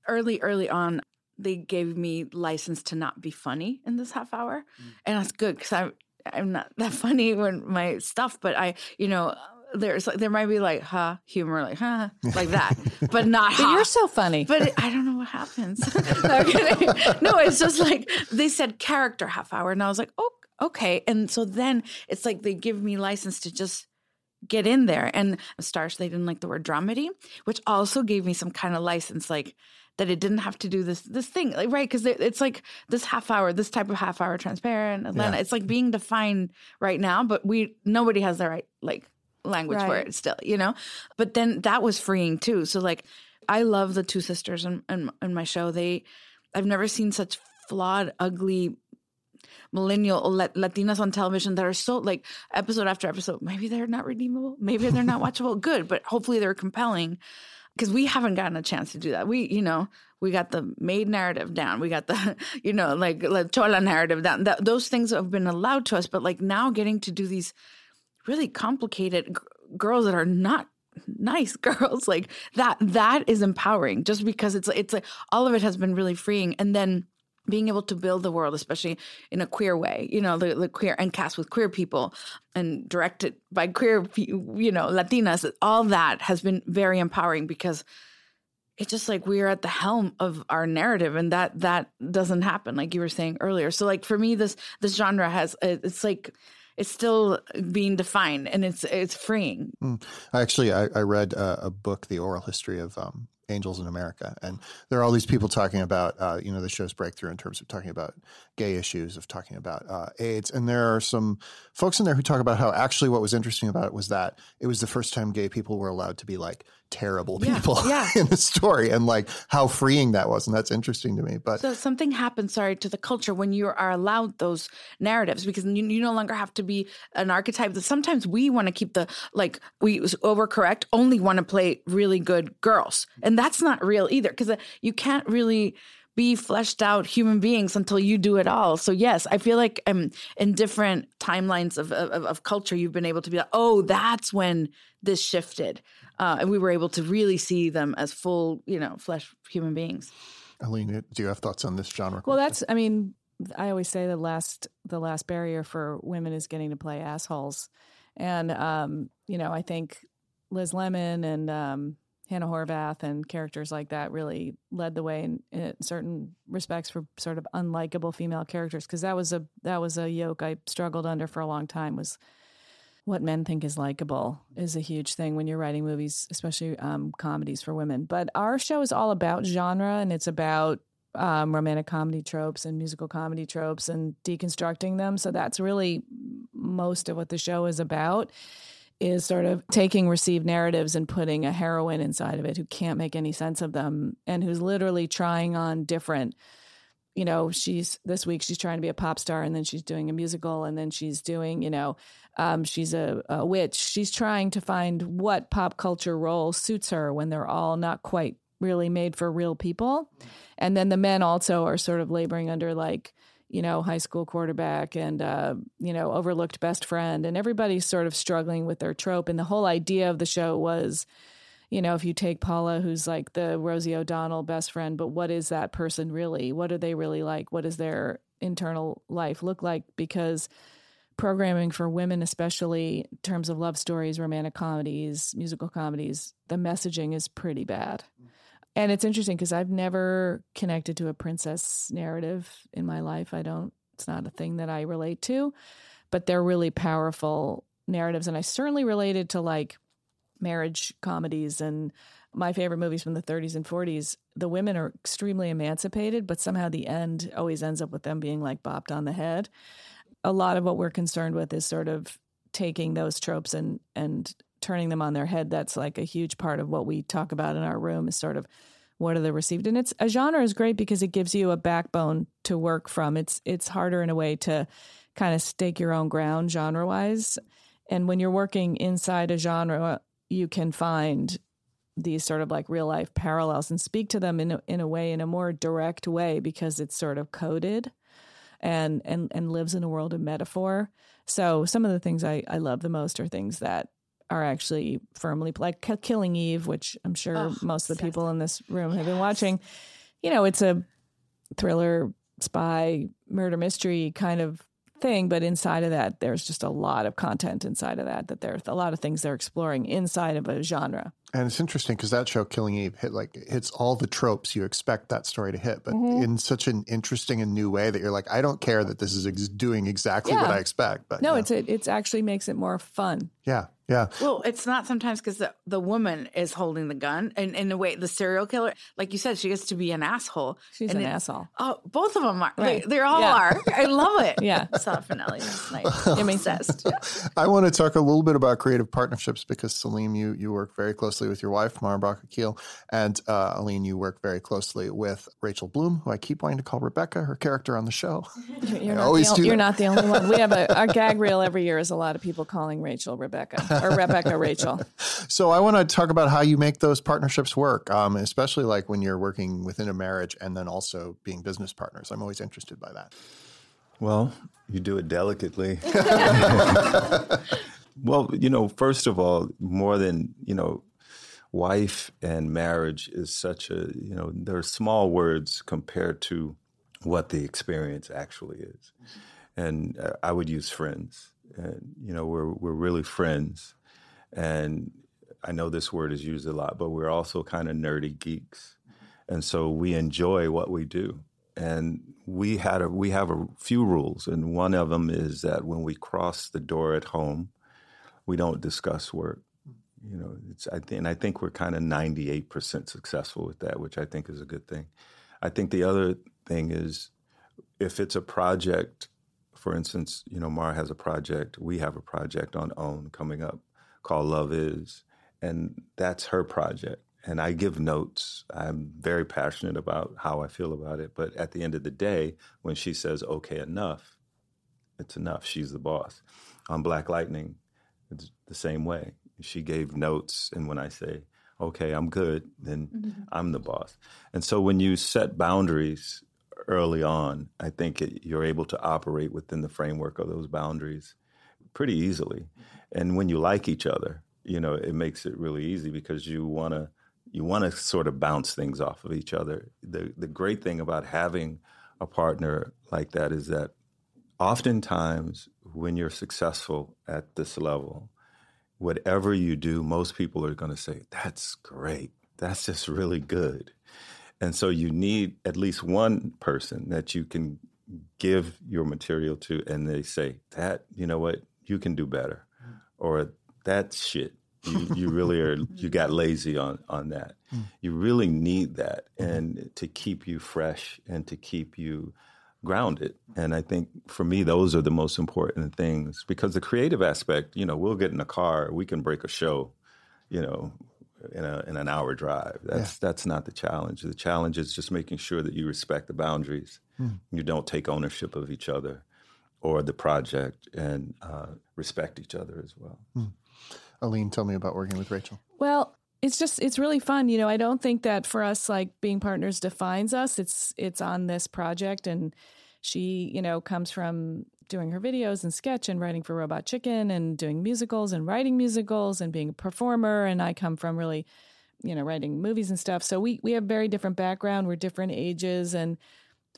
early, early on, they gave me license to not be funny in this half hour, mm. and that's good because I'm I'm not that funny when my stuff, but I, you know. There's like there might be like huh humor like huh like that, (laughs) but not But huh. you're so funny. But it- I don't know what happens. (laughs) (laughs) no, I'm kidding. No, it's just like they said character half hour, and I was like, oh, okay. And so then it's like they give me license to just get in there. And Starz, they didn't like the word dramedy, which also gave me some kind of license, like that it didn't have to do this this thing, like right? Because it's like this half hour, this type of half hour transparent Atlanta. Yeah. It's like being defined right now, but we nobody has the right like language for it still, you know. But then that was freeing too. So like, I love the two sisters in, in, in my show. They, I've never seen such flawed, ugly millennial Lat- Latinas on television that are so like episode after episode. Maybe they're not redeemable. Maybe they're not (laughs) watchable. Good, but hopefully they're compelling because we haven't gotten a chance to do that. We, you know, we got the maid narrative down. We got the, (laughs) you know, like La Chola narrative down. That, those things have been allowed to us, but like now getting to do these really complicated g- girls that are not nice (laughs) girls like that that is empowering just because it's it's like all of it has been really freeing and then being able to build the world especially in a queer way you know the, the queer and cast with queer people and directed by queer you know latinas all that has been very empowering because it's just like we're at the helm of our narrative and that that doesn't happen like you were saying earlier so like for me this this genre has it's like it's still being defined and it's it's freeing Mm. Actually, I, I read uh, a book, The Oral History of um, Angels in America, and there are all these people talking about, uh, you know, the show's breakthrough in terms of talking about gay issues, of talking about uh, AIDS, and there are some folks in there who talk about how actually what was interesting about it was that it was the first time gay people were allowed to be like terrible Yeah, people (laughs) yeah. in the story, and like how freeing that was, and that's interesting to me. But So something happens, sorry, to the culture when you are allowed those narratives because you, you no longer have to be an archetype. That sometimes we want to keep the like we overcorrect, only want to play really good girls, and that's not real either because you can't really be fleshed out human beings until you do it all. So yes, I feel like um in different timelines of of, of culture, you've been able to be like, oh, that's when this shifted, uh, and we were able to really see them as full, you know, flesh human beings. Aline, do you have thoughts on this genre? Well, that's. I mean, I always say the last the last barrier for women is getting to play assholes, and um, you know, I think Liz Lemon and um, Hannah Horvath and characters like that really led the way in, in certain respects for sort of unlikable female characters because that was a that was a yoke I struggled under for a long time was what men think is likable is a huge thing when you're writing movies, especially um, comedies for women. But our show is all about genre and it's about um, romantic comedy tropes and musical comedy tropes and deconstructing them. So that's really most of what the show is about is sort of taking received narratives and putting a heroine inside of it who can't make any sense of them and who's literally trying on different you know she's this week she's trying to be a pop star and then she's doing a musical and then she's doing you know um, she's a, a witch. She's trying to find what pop culture role suits her when they're all not quite really made for real people. And then the men also are sort of laboring under like you know high school quarterback and uh, you know overlooked best friend. And everybody's sort of struggling with their trope. And the whole idea of the show was you know, if you take Paula, who's like the Rosie O'Donnell best friend, but what is that person really? What are they really like? What does their internal life look like? Because programming for women, especially in terms of love stories, romantic comedies, musical comedies, the messaging is pretty bad. Mm. And it's interesting because I've never connected to a princess narrative in my life. I don't, it's not a thing that I relate to, but they're really powerful narratives. And I certainly related to like marriage comedies and my favorite movies from the 30s and 40s. The women are extremely emancipated, but somehow the end always ends up with them being like bopped on the head. A lot of what we're concerned with is sort of taking those tropes and and turning them on their head. That's like a huge part of what we talk about in our room is sort of what are they received and it's a genre is great because it gives you a backbone to work from it's it's harder in a way to kind of stake your own ground genre wise and when you're working inside a genre you can find these sort of like real life parallels and speak to them in a, in a way in a more direct way because it's sort of coded and and and lives in a world of metaphor. So some of the things i i love the most are things that are actually firmly like Killing Eve, which I'm sure Oh, most of the people in this room have been watching. You know, it's a thriller, spy, murder mystery kind of thing, but inside of that, there's just a lot of content inside of that. That there's a lot of things they're exploring inside of a genre. And it's interesting because that show, Killing Eve, hit like hits all the tropes you expect that story to hit, but Mhm. in such an interesting and new way that you're like, I don't care that this is ex- doing exactly what I expect. But no, yeah. it's it, it's actually makes it more fun. yeah, yeah. Well, it's not sometimes because the, the woman is holding the gun, and in a way, the serial killer, like you said, she gets to be an asshole. She's And an it- asshole. Oh, both of them are. Right. They, they all Yeah. are. I love it. (laughs) Yeah. Saw the finale last night. I mean, Obsessed. I want to talk a little bit about creative partnerships because Salim, you you work very closely with your wife, Mara Brock Akil, and uh, Aline, you work very closely with Rachel Bloom, who I keep wanting to call Rebecca, her character on the show. You're, I not, always the, do you're not the only one. We have a our (laughs) gag reel every year is a lot of people calling Rachel Rebecca (laughs) or Rebecca Rachel. So I want to talk about how you make those partnerships work, um, especially like when you're working within a marriage and then also being business partners. I'm always interested by that. Well, you do it delicately. (laughs) (laughs) well, you know, first of all, more than, you know, wife and marriage is such a, you know, they're small words compared to what the experience actually is. And uh, I would use friends. And, you know, we're, we're really friends. And I know this word is used a lot, but we're also kind of nerdy geeks. And so we enjoy what we do. And we had a, we have a few rules, and one of them is that when we cross the door at home, we don't discuss work. You know, it's I and I think we're kind of ninety eight percent successful with that, which I think is a good thing. I think the other thing is if it's a project, for instance, you know, Mara has a project, we have a project on OWN coming up called Love Is, and that's her project. And I give notes. I'm very passionate about how I feel about it. But at the end of the day, when she says, okay, enough, it's enough. She's the boss. On Black Lightning, it's the same way. She gave notes. And when I say, okay, I'm good, then mm-hmm. I'm the boss. And so when you set boundaries early on, I think it, you're able to operate within the framework of those boundaries pretty easily. And when you like each other, you know, it makes it really easy because you want to you want to sort of bounce things off of each other. The the great thing about having a partner like that is that oftentimes when you're successful at this level, whatever you do, most people are going to say, "That's great. That's just really good." And so you need at least one person that you can give your material to, and they say, "That you know what? You can do better," mm. or "That shit. You, you really are (laughs) you got lazy on on that. Hmm. You really need that, hmm. and to keep you fresh and to keep you grounded. And I think for me, those are the most important things because the creative aspect, you know, we'll get in a car, we can break a show, you know, in, a, in an hour drive. That's that's not the challenge. The challenge is just making sure that you respect the boundaries. Mm. You don't take ownership of each other or the project, and uh, respect each other as well. Aline, tell me about working with Rachel. Well, it's just it's really fun. You know, I don't think that for us like being partners defines us. It's it's on this project and she, you know, comes from doing her videos and sketch and writing for Robot Chicken and doing musicals and writing musicals and being a performer and I come from really you know, writing movies and stuff. So we we have very different background, we're different ages and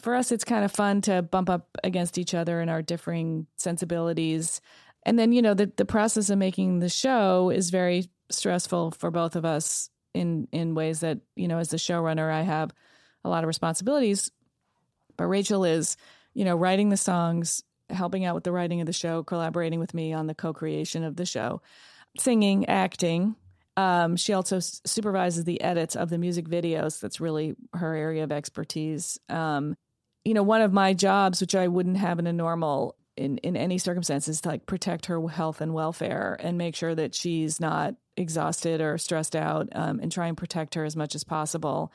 for us it's kind of fun to bump up against each other and our differing sensibilities. And then, you know, the the process of making the show is very stressful for both of us in in ways that you know as the showrunner i have a lot of responsibilities but rachel is you know writing the songs helping out with the writing of the show collaborating with me on the co-creation of the show. Singing acting um, she also s- supervises the edits of the music videos. That's really her area of expertise. Um, you know one of my jobs which i wouldn't have in a normal in, in any circumstances to like protect her health and welfare and make sure that she's not exhausted or stressed out um, and try and protect her as much as possible.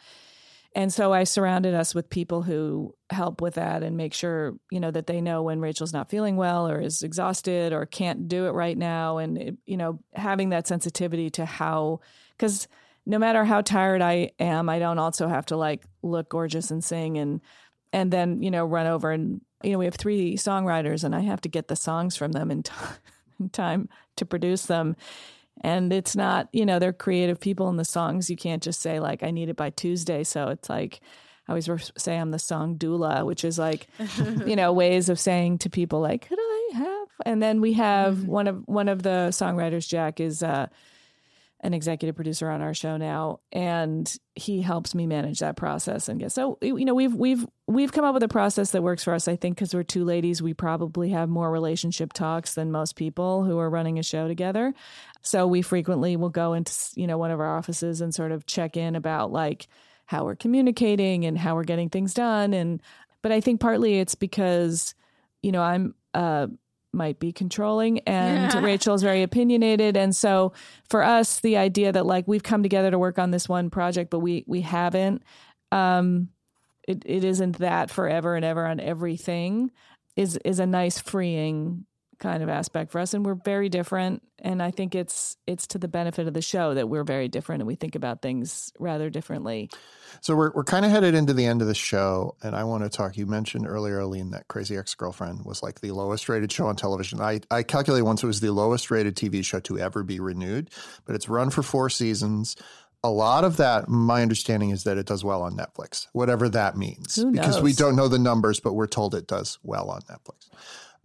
And so I surrounded us with people who help with that and make sure, you know, that they know when Rachel's not feeling well or is exhausted or can't do it right now. And, it, you know, having that sensitivity to how, because no matter how tired I am, I don't also have to like look gorgeous and sing and, and then, you know, run over and, you know, we have three songwriters and I have to get the songs from them in, (laughs) t- in time to produce them. And it's not, you know, they're creative people in the songs. You can't just say, like, I need it by Tuesday. So it's like, I always say I'm the song doula, which is like, (laughs) you know, ways of saying to people like, could I have? And then we have mm-hmm. one of one of the songwriters, Jack, is uh, an executive producer on our show now, and he helps me manage that process and get so you know we've we've we've come up with a process that works for us. I think because we're two ladies, we probably have more relationship talks than most people who are running a show together. So we frequently will go into you know one of our offices and sort of check in about like how we're communicating and how we're getting things done and but I think partly it's because you know I'm uh might be controlling and yeah. (laughs) Rachel's very opinionated and so for us the idea that like we've come together to work on this one project but we we haven't um it, it isn't that forever and ever on everything is is a nice freeing kind of aspect for us and we're very different and i think it's it's to the benefit of the show that we're very different and we think about things rather differently. So we're, we're kind of headed into the end of the show and i want to talk you mentioned earlier aline that crazy ex-girlfriend was like the lowest rated show on television. I i calculate once it was the lowest rated tv show to ever be renewed but it's run for four seasons. A lot of that, my understanding is that it does well on Netflix, whatever that means, because we don't know the numbers, but we're told it does well on Netflix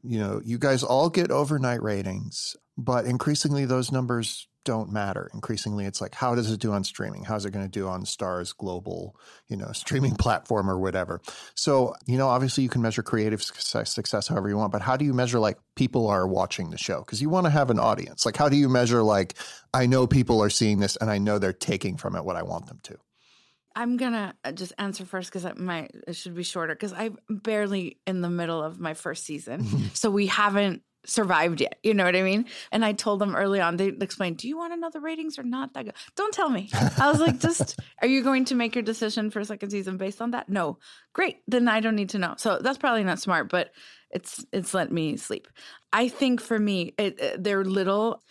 you know, you guys all get overnight ratings, but increasingly those numbers don't matter. Increasingly, it's like, how does it do on streaming? How's it going to do on Starz global, you know, streaming (laughs) platform or whatever? So, you know, obviously you can measure creative success, success however you want, but how do you measure like people are watching the show? Because you want to have an audience. Like, how do you measure like, I know people are seeing this and I know they're taking from it what I want them to? I'm gonna uh, just answer first because my it should be shorter because I'm barely in the middle of my first season, (laughs) so we haven't survived yet. You know what I mean? And I told them early on. They explained, "Do you want to know the ratings or not?" That don't tell me. I was like, "Just are you going to make your decision for a second season based on that?" No, great. Then I don't need to know. So that's probably not smart, but it's it's let me sleep. I think for me, it, they're little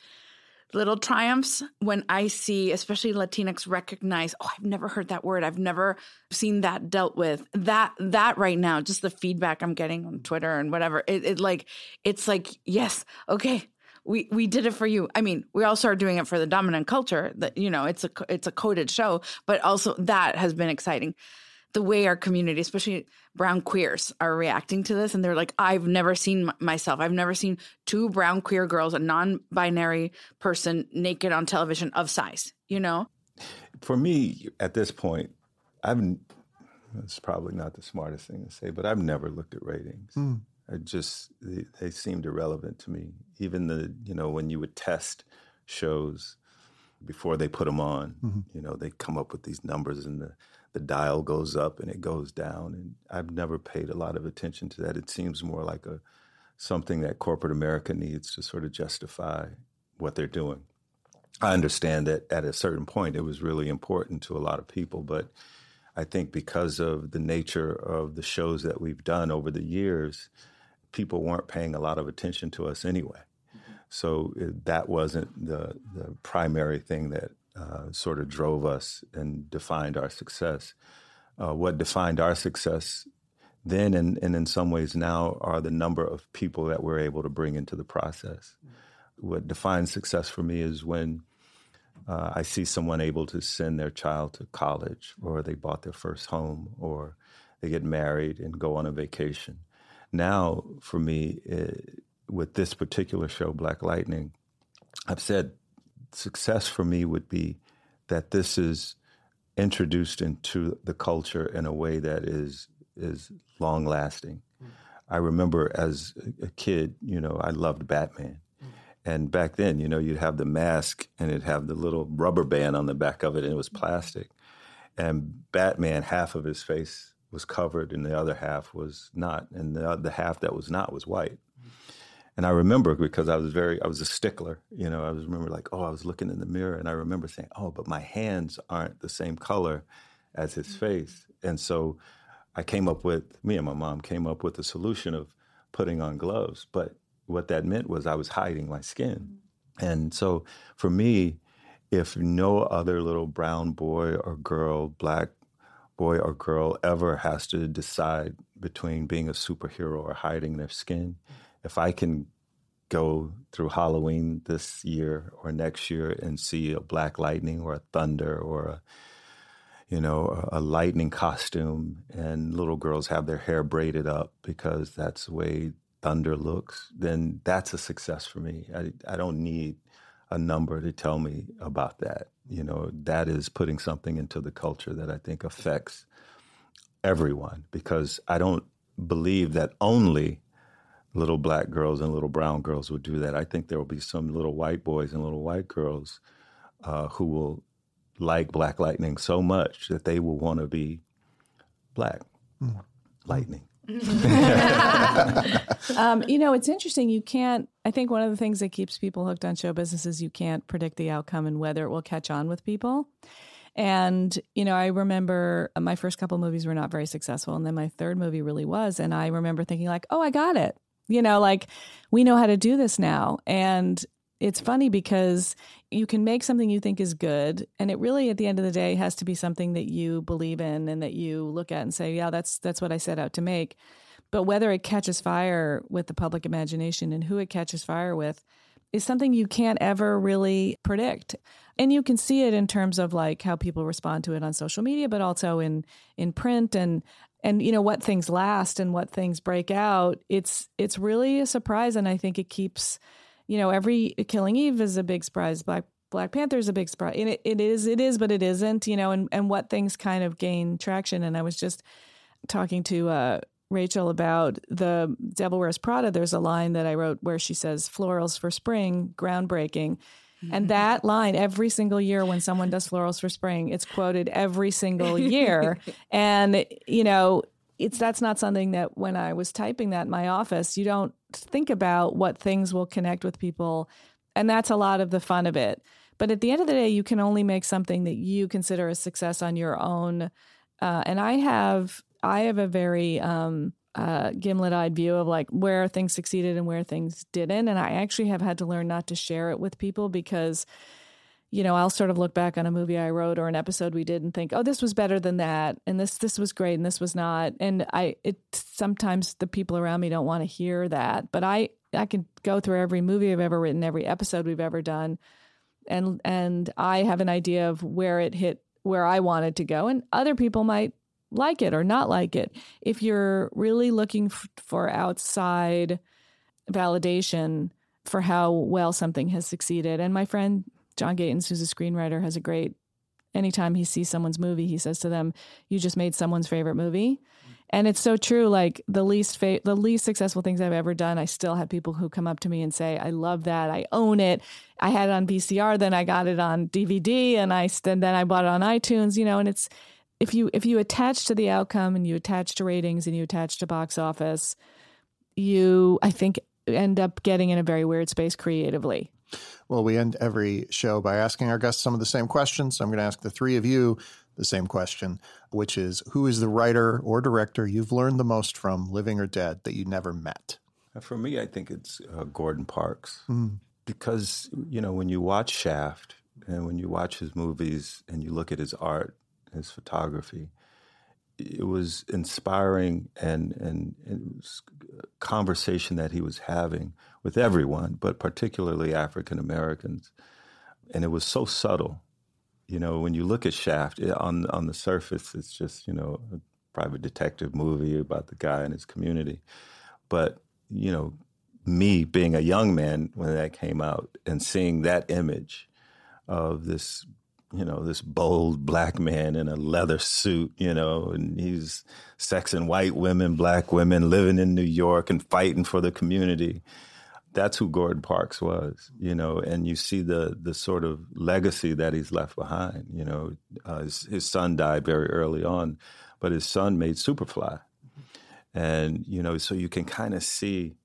little triumphs when I see, especially Latinx, recognize, oh, I've never heard that word. I've never seen that dealt with. That that right now, just the feedback I'm getting on Twitter and whatever, it, it like it's like yes, okay, we we did it for you. I mean, we also are doing it for the dominant culture. That you know, it's a it's a coded show, but also that has been exciting the way our community, especially brown queers, are reacting to this. And they're like, I've never seen myself. I've never seen two brown queer girls, a non binary person naked on television of size, you know? For me, at this point, I've, it's probably not the smartest thing to say, but I've never looked at ratings. Mm. I just, they, they seemed irrelevant to me. Even the, you know, when you would test shows before they put them on, mm-hmm. you know, they come up with these numbers and the, the dial goes up and it goes down. And I've never paid a lot of attention to that. It seems more like a something that corporate America needs to sort of justify what they're doing. I understand that at a certain point it was really important to a lot of people, but I think because of the nature of the shows that we've done over the years, people weren't paying a lot of attention to us anyway. Mm-hmm. So it, that wasn't the the primary thing that uh, sort of drove us and defined our success. Uh, what defined our success then and, and in some ways now are the number of people that we're able to bring into the process. What defines success for me is when uh, I see someone able to send their child to college, or they bought their first home, or they get married and go on a vacation. Now, for me, it, with this particular show, Black Lightning, I've said success for me would be that this is introduced into the culture in a way that is is long lasting. Mm. I remember as a kid, you know, I loved Batman. Mm. And back then, you know, you'd have the mask and it'd have the little rubber band on the back of it and it was plastic. And Batman, half of his face was covered and the other half was not. And the, the half that was not was white. And I remember because I was very, I was a stickler. You know, I was remember like, oh, I was looking in the mirror and I remember saying, oh, but my hands aren't the same color as his mm-hmm. face. And so I came up with, me and my mom came up with a solution of putting on gloves. But what that meant was I was hiding my skin. Mm-hmm. And so for me, if no other little brown boy or girl, black boy or girl ever has to decide between being a superhero or hiding their skin, mm-hmm if I can go through Halloween this year or next year and see a black lightning or a thunder or a you know, a, lightning costume and little girls have their hair braided up because that's the way thunder looks, then that's a success for me. I, I don't need a number to tell me about that. You know, that is putting something into the culture that I think affects everyone because I don't believe that only little black girls and little brown girls would do that. I think there will be some little white boys and little white girls uh, who will like Black Lightning so much that they will want to be black mm. lightning. (laughs) (laughs) um, you know, it's interesting. You can't, I think one of the things that keeps people hooked on show business is you can't predict the outcome and whether it will catch on with people. And, you know, I remember my first couple movies were not very successful. And then my third movie really was. And I remember thinking, like, oh, I got it. You know, like we know how to do this now. And it's funny because you can make something you think is good and it really at the end of the day has to be something that you believe in and that you look at and say yeah that's that's what I set out to make. But whether it catches fire with the public imagination and who it catches fire with is something you can't ever really predict. And you can see it in terms of like how people respond to it on social media but also in in print. And and you know what things last and what things break out it's it's really a surprise and i think it keeps you know, every Killing Eve is a big surprise. Black Black Panther is a big surprise. And it, it is, it is, but it isn't, you know, and, and what things kind of gain traction. And I was just talking to uh, Rachel about the Devil Wears Prada. There's a line that I wrote where she says, florals for spring, groundbreaking. And that line, every single year when someone does florals for spring, it's quoted every single year. (laughs) and, you know, it's that's not something that when I was typing that in my office, you don't think about what things will connect with people. And that's a lot of the fun of it. But at the end of the day, you can only make something that you consider a success on your own. Uh, and I have I have a very um, uh, gimlet-eyed view of like where things succeeded and where things didn't. And I actually have had to learn not to share it with people because you know, I'll sort of look back on a movie I wrote or an episode we did and think, oh, this was better than that, and this this was great, and this was not. And I, it sometimes the people around me don't want to hear that, but I I can go through every movie I've ever written, every episode we've ever done, and and I have an idea of where it hit, where I wanted to go, and other people might like it or not like it. If you're really looking f- for outside validation for how well something has succeeded, and my friend John Gatins, who's a screenwriter, has a great. Anytime he sees someone's movie, he says to them, "You just made someone's favorite movie," mm. and it's so true. Like the least fa- the least successful things I've ever done, I still have people who come up to me and say, "I love that. I own it. I had it on VCR, then I got it on DVD, and I and then I bought it on iTunes." You know, and it's if you if you attach to the outcome and you attach to ratings and you attach to box office, you I think end up getting in a very weird space creatively. Well, we end every show by asking our guests some of the same questions. So I'm going to ask the three of you the same question, which is who is the writer or director you've learned the most from, living or dead, that you never met? For me, I think it's uh, Gordon Parks. Mm. Because, you know, when you watch Shaft and when you watch his movies and you look at his art, his photography, it was inspiring and, and, and was conversation that he was having with everyone, but particularly African Americans. And it was so subtle. You know, when you look at Shaft, it, on on the surface, it's just you know a private detective movie about the guy and his community. But you know, me being a young man when that came out and seeing that image of this you know, this bold black man in a leather suit, you know, and he's sexing white women, black women, living in New York and fighting for the community. That's who Gordon Parks was, you know, and you see the the sort of legacy that he's left behind. You know, uh, his, his son died very early on, but his son made Superfly, and you know, so you can kind of see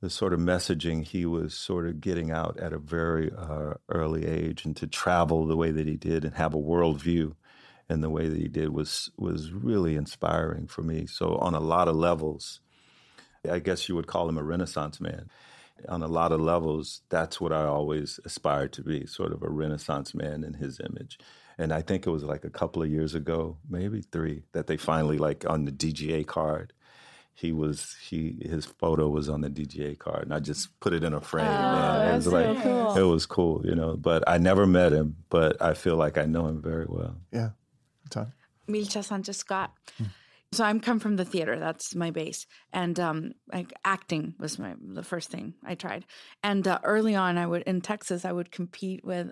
the sort of messaging he was sort of getting out at a very uh, early age, and to travel the way that he did and have a worldview in the way that he did was was really inspiring for me. So on a lot of levels, I guess you would call him a Renaissance man. On a lot of levels, that's what I always aspired to be, sort of a Renaissance man in his image. And I think it was like a couple of years ago, maybe three, that they finally like on the DGA card he was he his photo was on the DGA card, and I just put it in a frame. Oh, it was like cool. it was cool, you know. But I never met him, but I feel like I know him very well. Yeah, Todd. Milcha Sanchez Scott. So I'm come from the theater. That's my base, and um, like acting was my the first thing I tried. And uh, early on, I would in Texas, I would compete with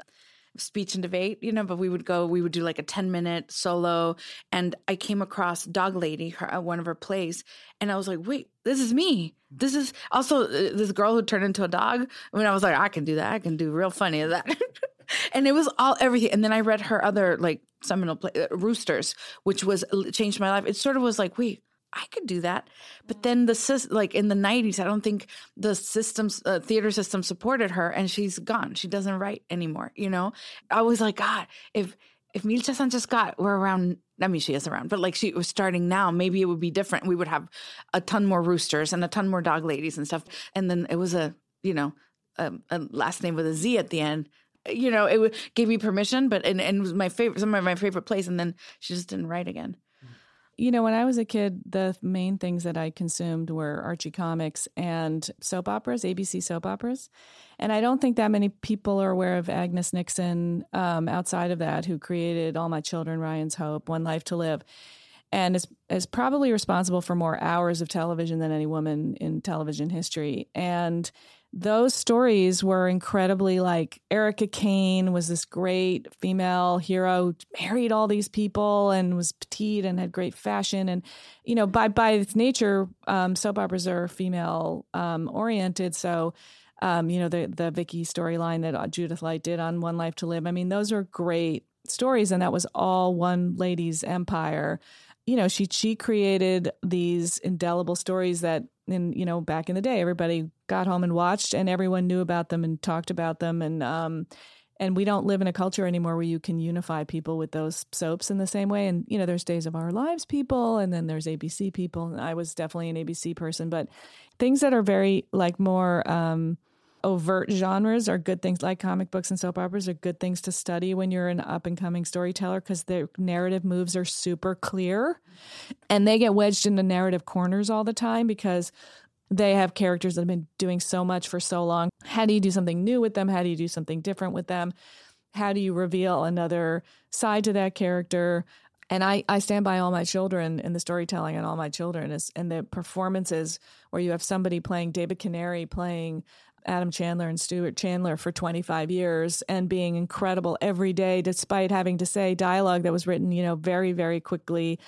speech and debate, you know. But we would go, we would do like a ten minute solo, and I came across Dog Lady, her, uh, one of her plays, and I was like, wait, this is me. This is also uh, this girl who turned into a dog. I mean, I was like, I can do that. I can do real funny of that. (laughs) and it was all everything. And then I read her other like seminal play, uh, Roosters, which was changed my life. It sort of was like, wait, I could do that. But then the like in the 90s, I don't think the systems uh, theater system supported her and she's gone. She doesn't write anymore, you know? I was like, god, if if Milcha Sanchez Scott were around, I mean, she is around, but like she was starting now, maybe it would be different. We would have a ton more roosters and a ton more dog ladies and stuff. And then it was a, you know, a, a last name with a Z at the end you know, it gave me permission, but and, and was my favorite, some of my favorite plays, and then she just didn't write again. You know, when I was a kid, the main things that I consumed were Archie comics and soap operas, ABC soap operas. And I don't think that many people are aware of Agnes Nixon um, outside of that, who created All My Children, Ryan's Hope, One Life to Live, and is, is probably responsible for more hours of television than any woman in television history. And those stories were incredibly like Erica Kane was this great female hero married all these people and was petite and had great fashion and you know by by its nature um, soap operas are female um, oriented. So um, you know the the Viki storyline that uh, Judith Light did on One Life to Live I mean those are great stories and that was all one lady's empire. You know she she created these indelible stories that in you know back in the day everybody got home and watched and everyone knew about them and talked about them. And um and we don't live in a culture anymore where you can unify people with those soaps in the same way. And you know there's days of our lives people and then there's abc people. And i was definitely an abc person but things that are very like more um overt genres are good things like comic books and soap operas are good things to study when you're an up and coming storyteller because their narrative moves are super clear. And they get wedged into narrative corners all the time because they have characters that have been doing so much for so long. How do you do something new with them? How do you do something different with them? How do you reveal another side to that character? And I, I stand by all my children in the storytelling and all my children is and the performances where you have somebody playing David Canary playing Adam Chandler and Stuart Chandler for 25 years and being incredible every day, despite having to say dialogue that was written, you know, very, very quickly.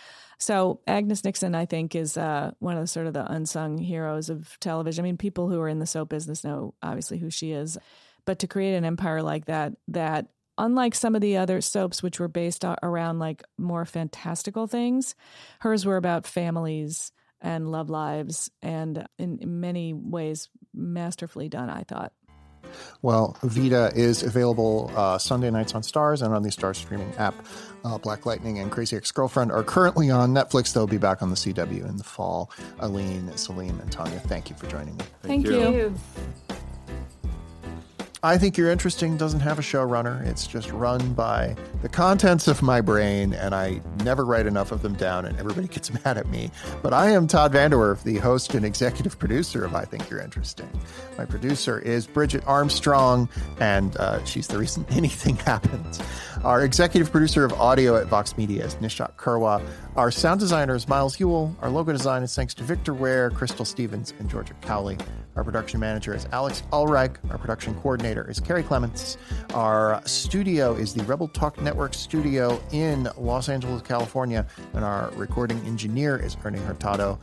So Agnes Nixon, I think, is uh, one of the sort of the unsung heroes of television. I mean, people who are in the soap business know obviously who she is, but to create an empire like that, that unlike some of the other soaps which were based around like more fantastical things, hers were about families and love lives, and in, in many ways masterfully done. I thought. Well, Vida is available uh, Sunday nights on Starz and on the Starz streaming app. Uh, Black Lightning and Crazy Ex Girlfriend are currently on Netflix. They'll be back on the CW in the fall. Aline, Salim, and Tanya, thank you for joining me. Thank, thank you. you. I Think You're Interesting doesn't have a showrunner. It's just run by the contents of my brain, and I never write enough of them down, and everybody gets (laughs) mad at me. But I am Todd VanDerWerff, the host and executive producer of I Think You're Interesting. My producer is Bridget Armstrong, and uh, she's the reason (laughs) anything happens. Our executive producer of audio at Vox Media is Nishat Kurwa. Our sound designer is Miles Ewell. Our logo design is thanks to Victor Ware, Crystal Stevens, and Georgia Cowley. Our production manager is Alex Ulreg. Our production coordinator is Carrie Clements. Our studio is the Rebel Talk Network studio in Los Angeles, California. And our recording engineer is Ernie Hurtado.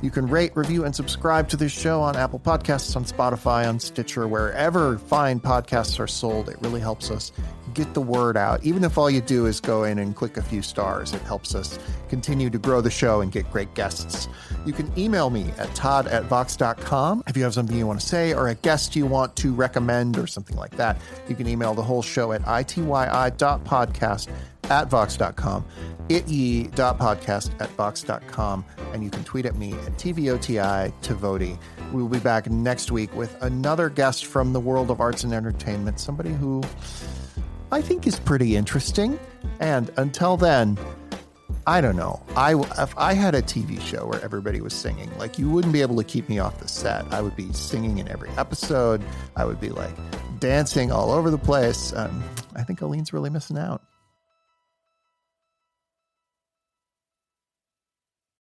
You can rate, review, and subscribe to this show on Apple Podcasts, on Spotify, on Stitcher, wherever fine podcasts are sold. It really helps us get the word out. Even if all you do is go in and click a few stars, it helps us continue to grow the show and get great guests. You can email me at todd at vox.com if you have something you want to say or a guest you want to recommend or something like that. You can email the whole show at ityi.podcast at vox.com, itye.podcast at vox.com, and you can tweet at me at tvoti to Voti. We will be back next week with another guest from the world of arts and entertainment, somebody who I think is pretty interesting. And until then, I don't know. I if I had a TV show where everybody was singing, like you wouldn't be able to keep me off the set. I would be singing in every episode. I would be like dancing all over the place. Um, I think Aline's really missing out.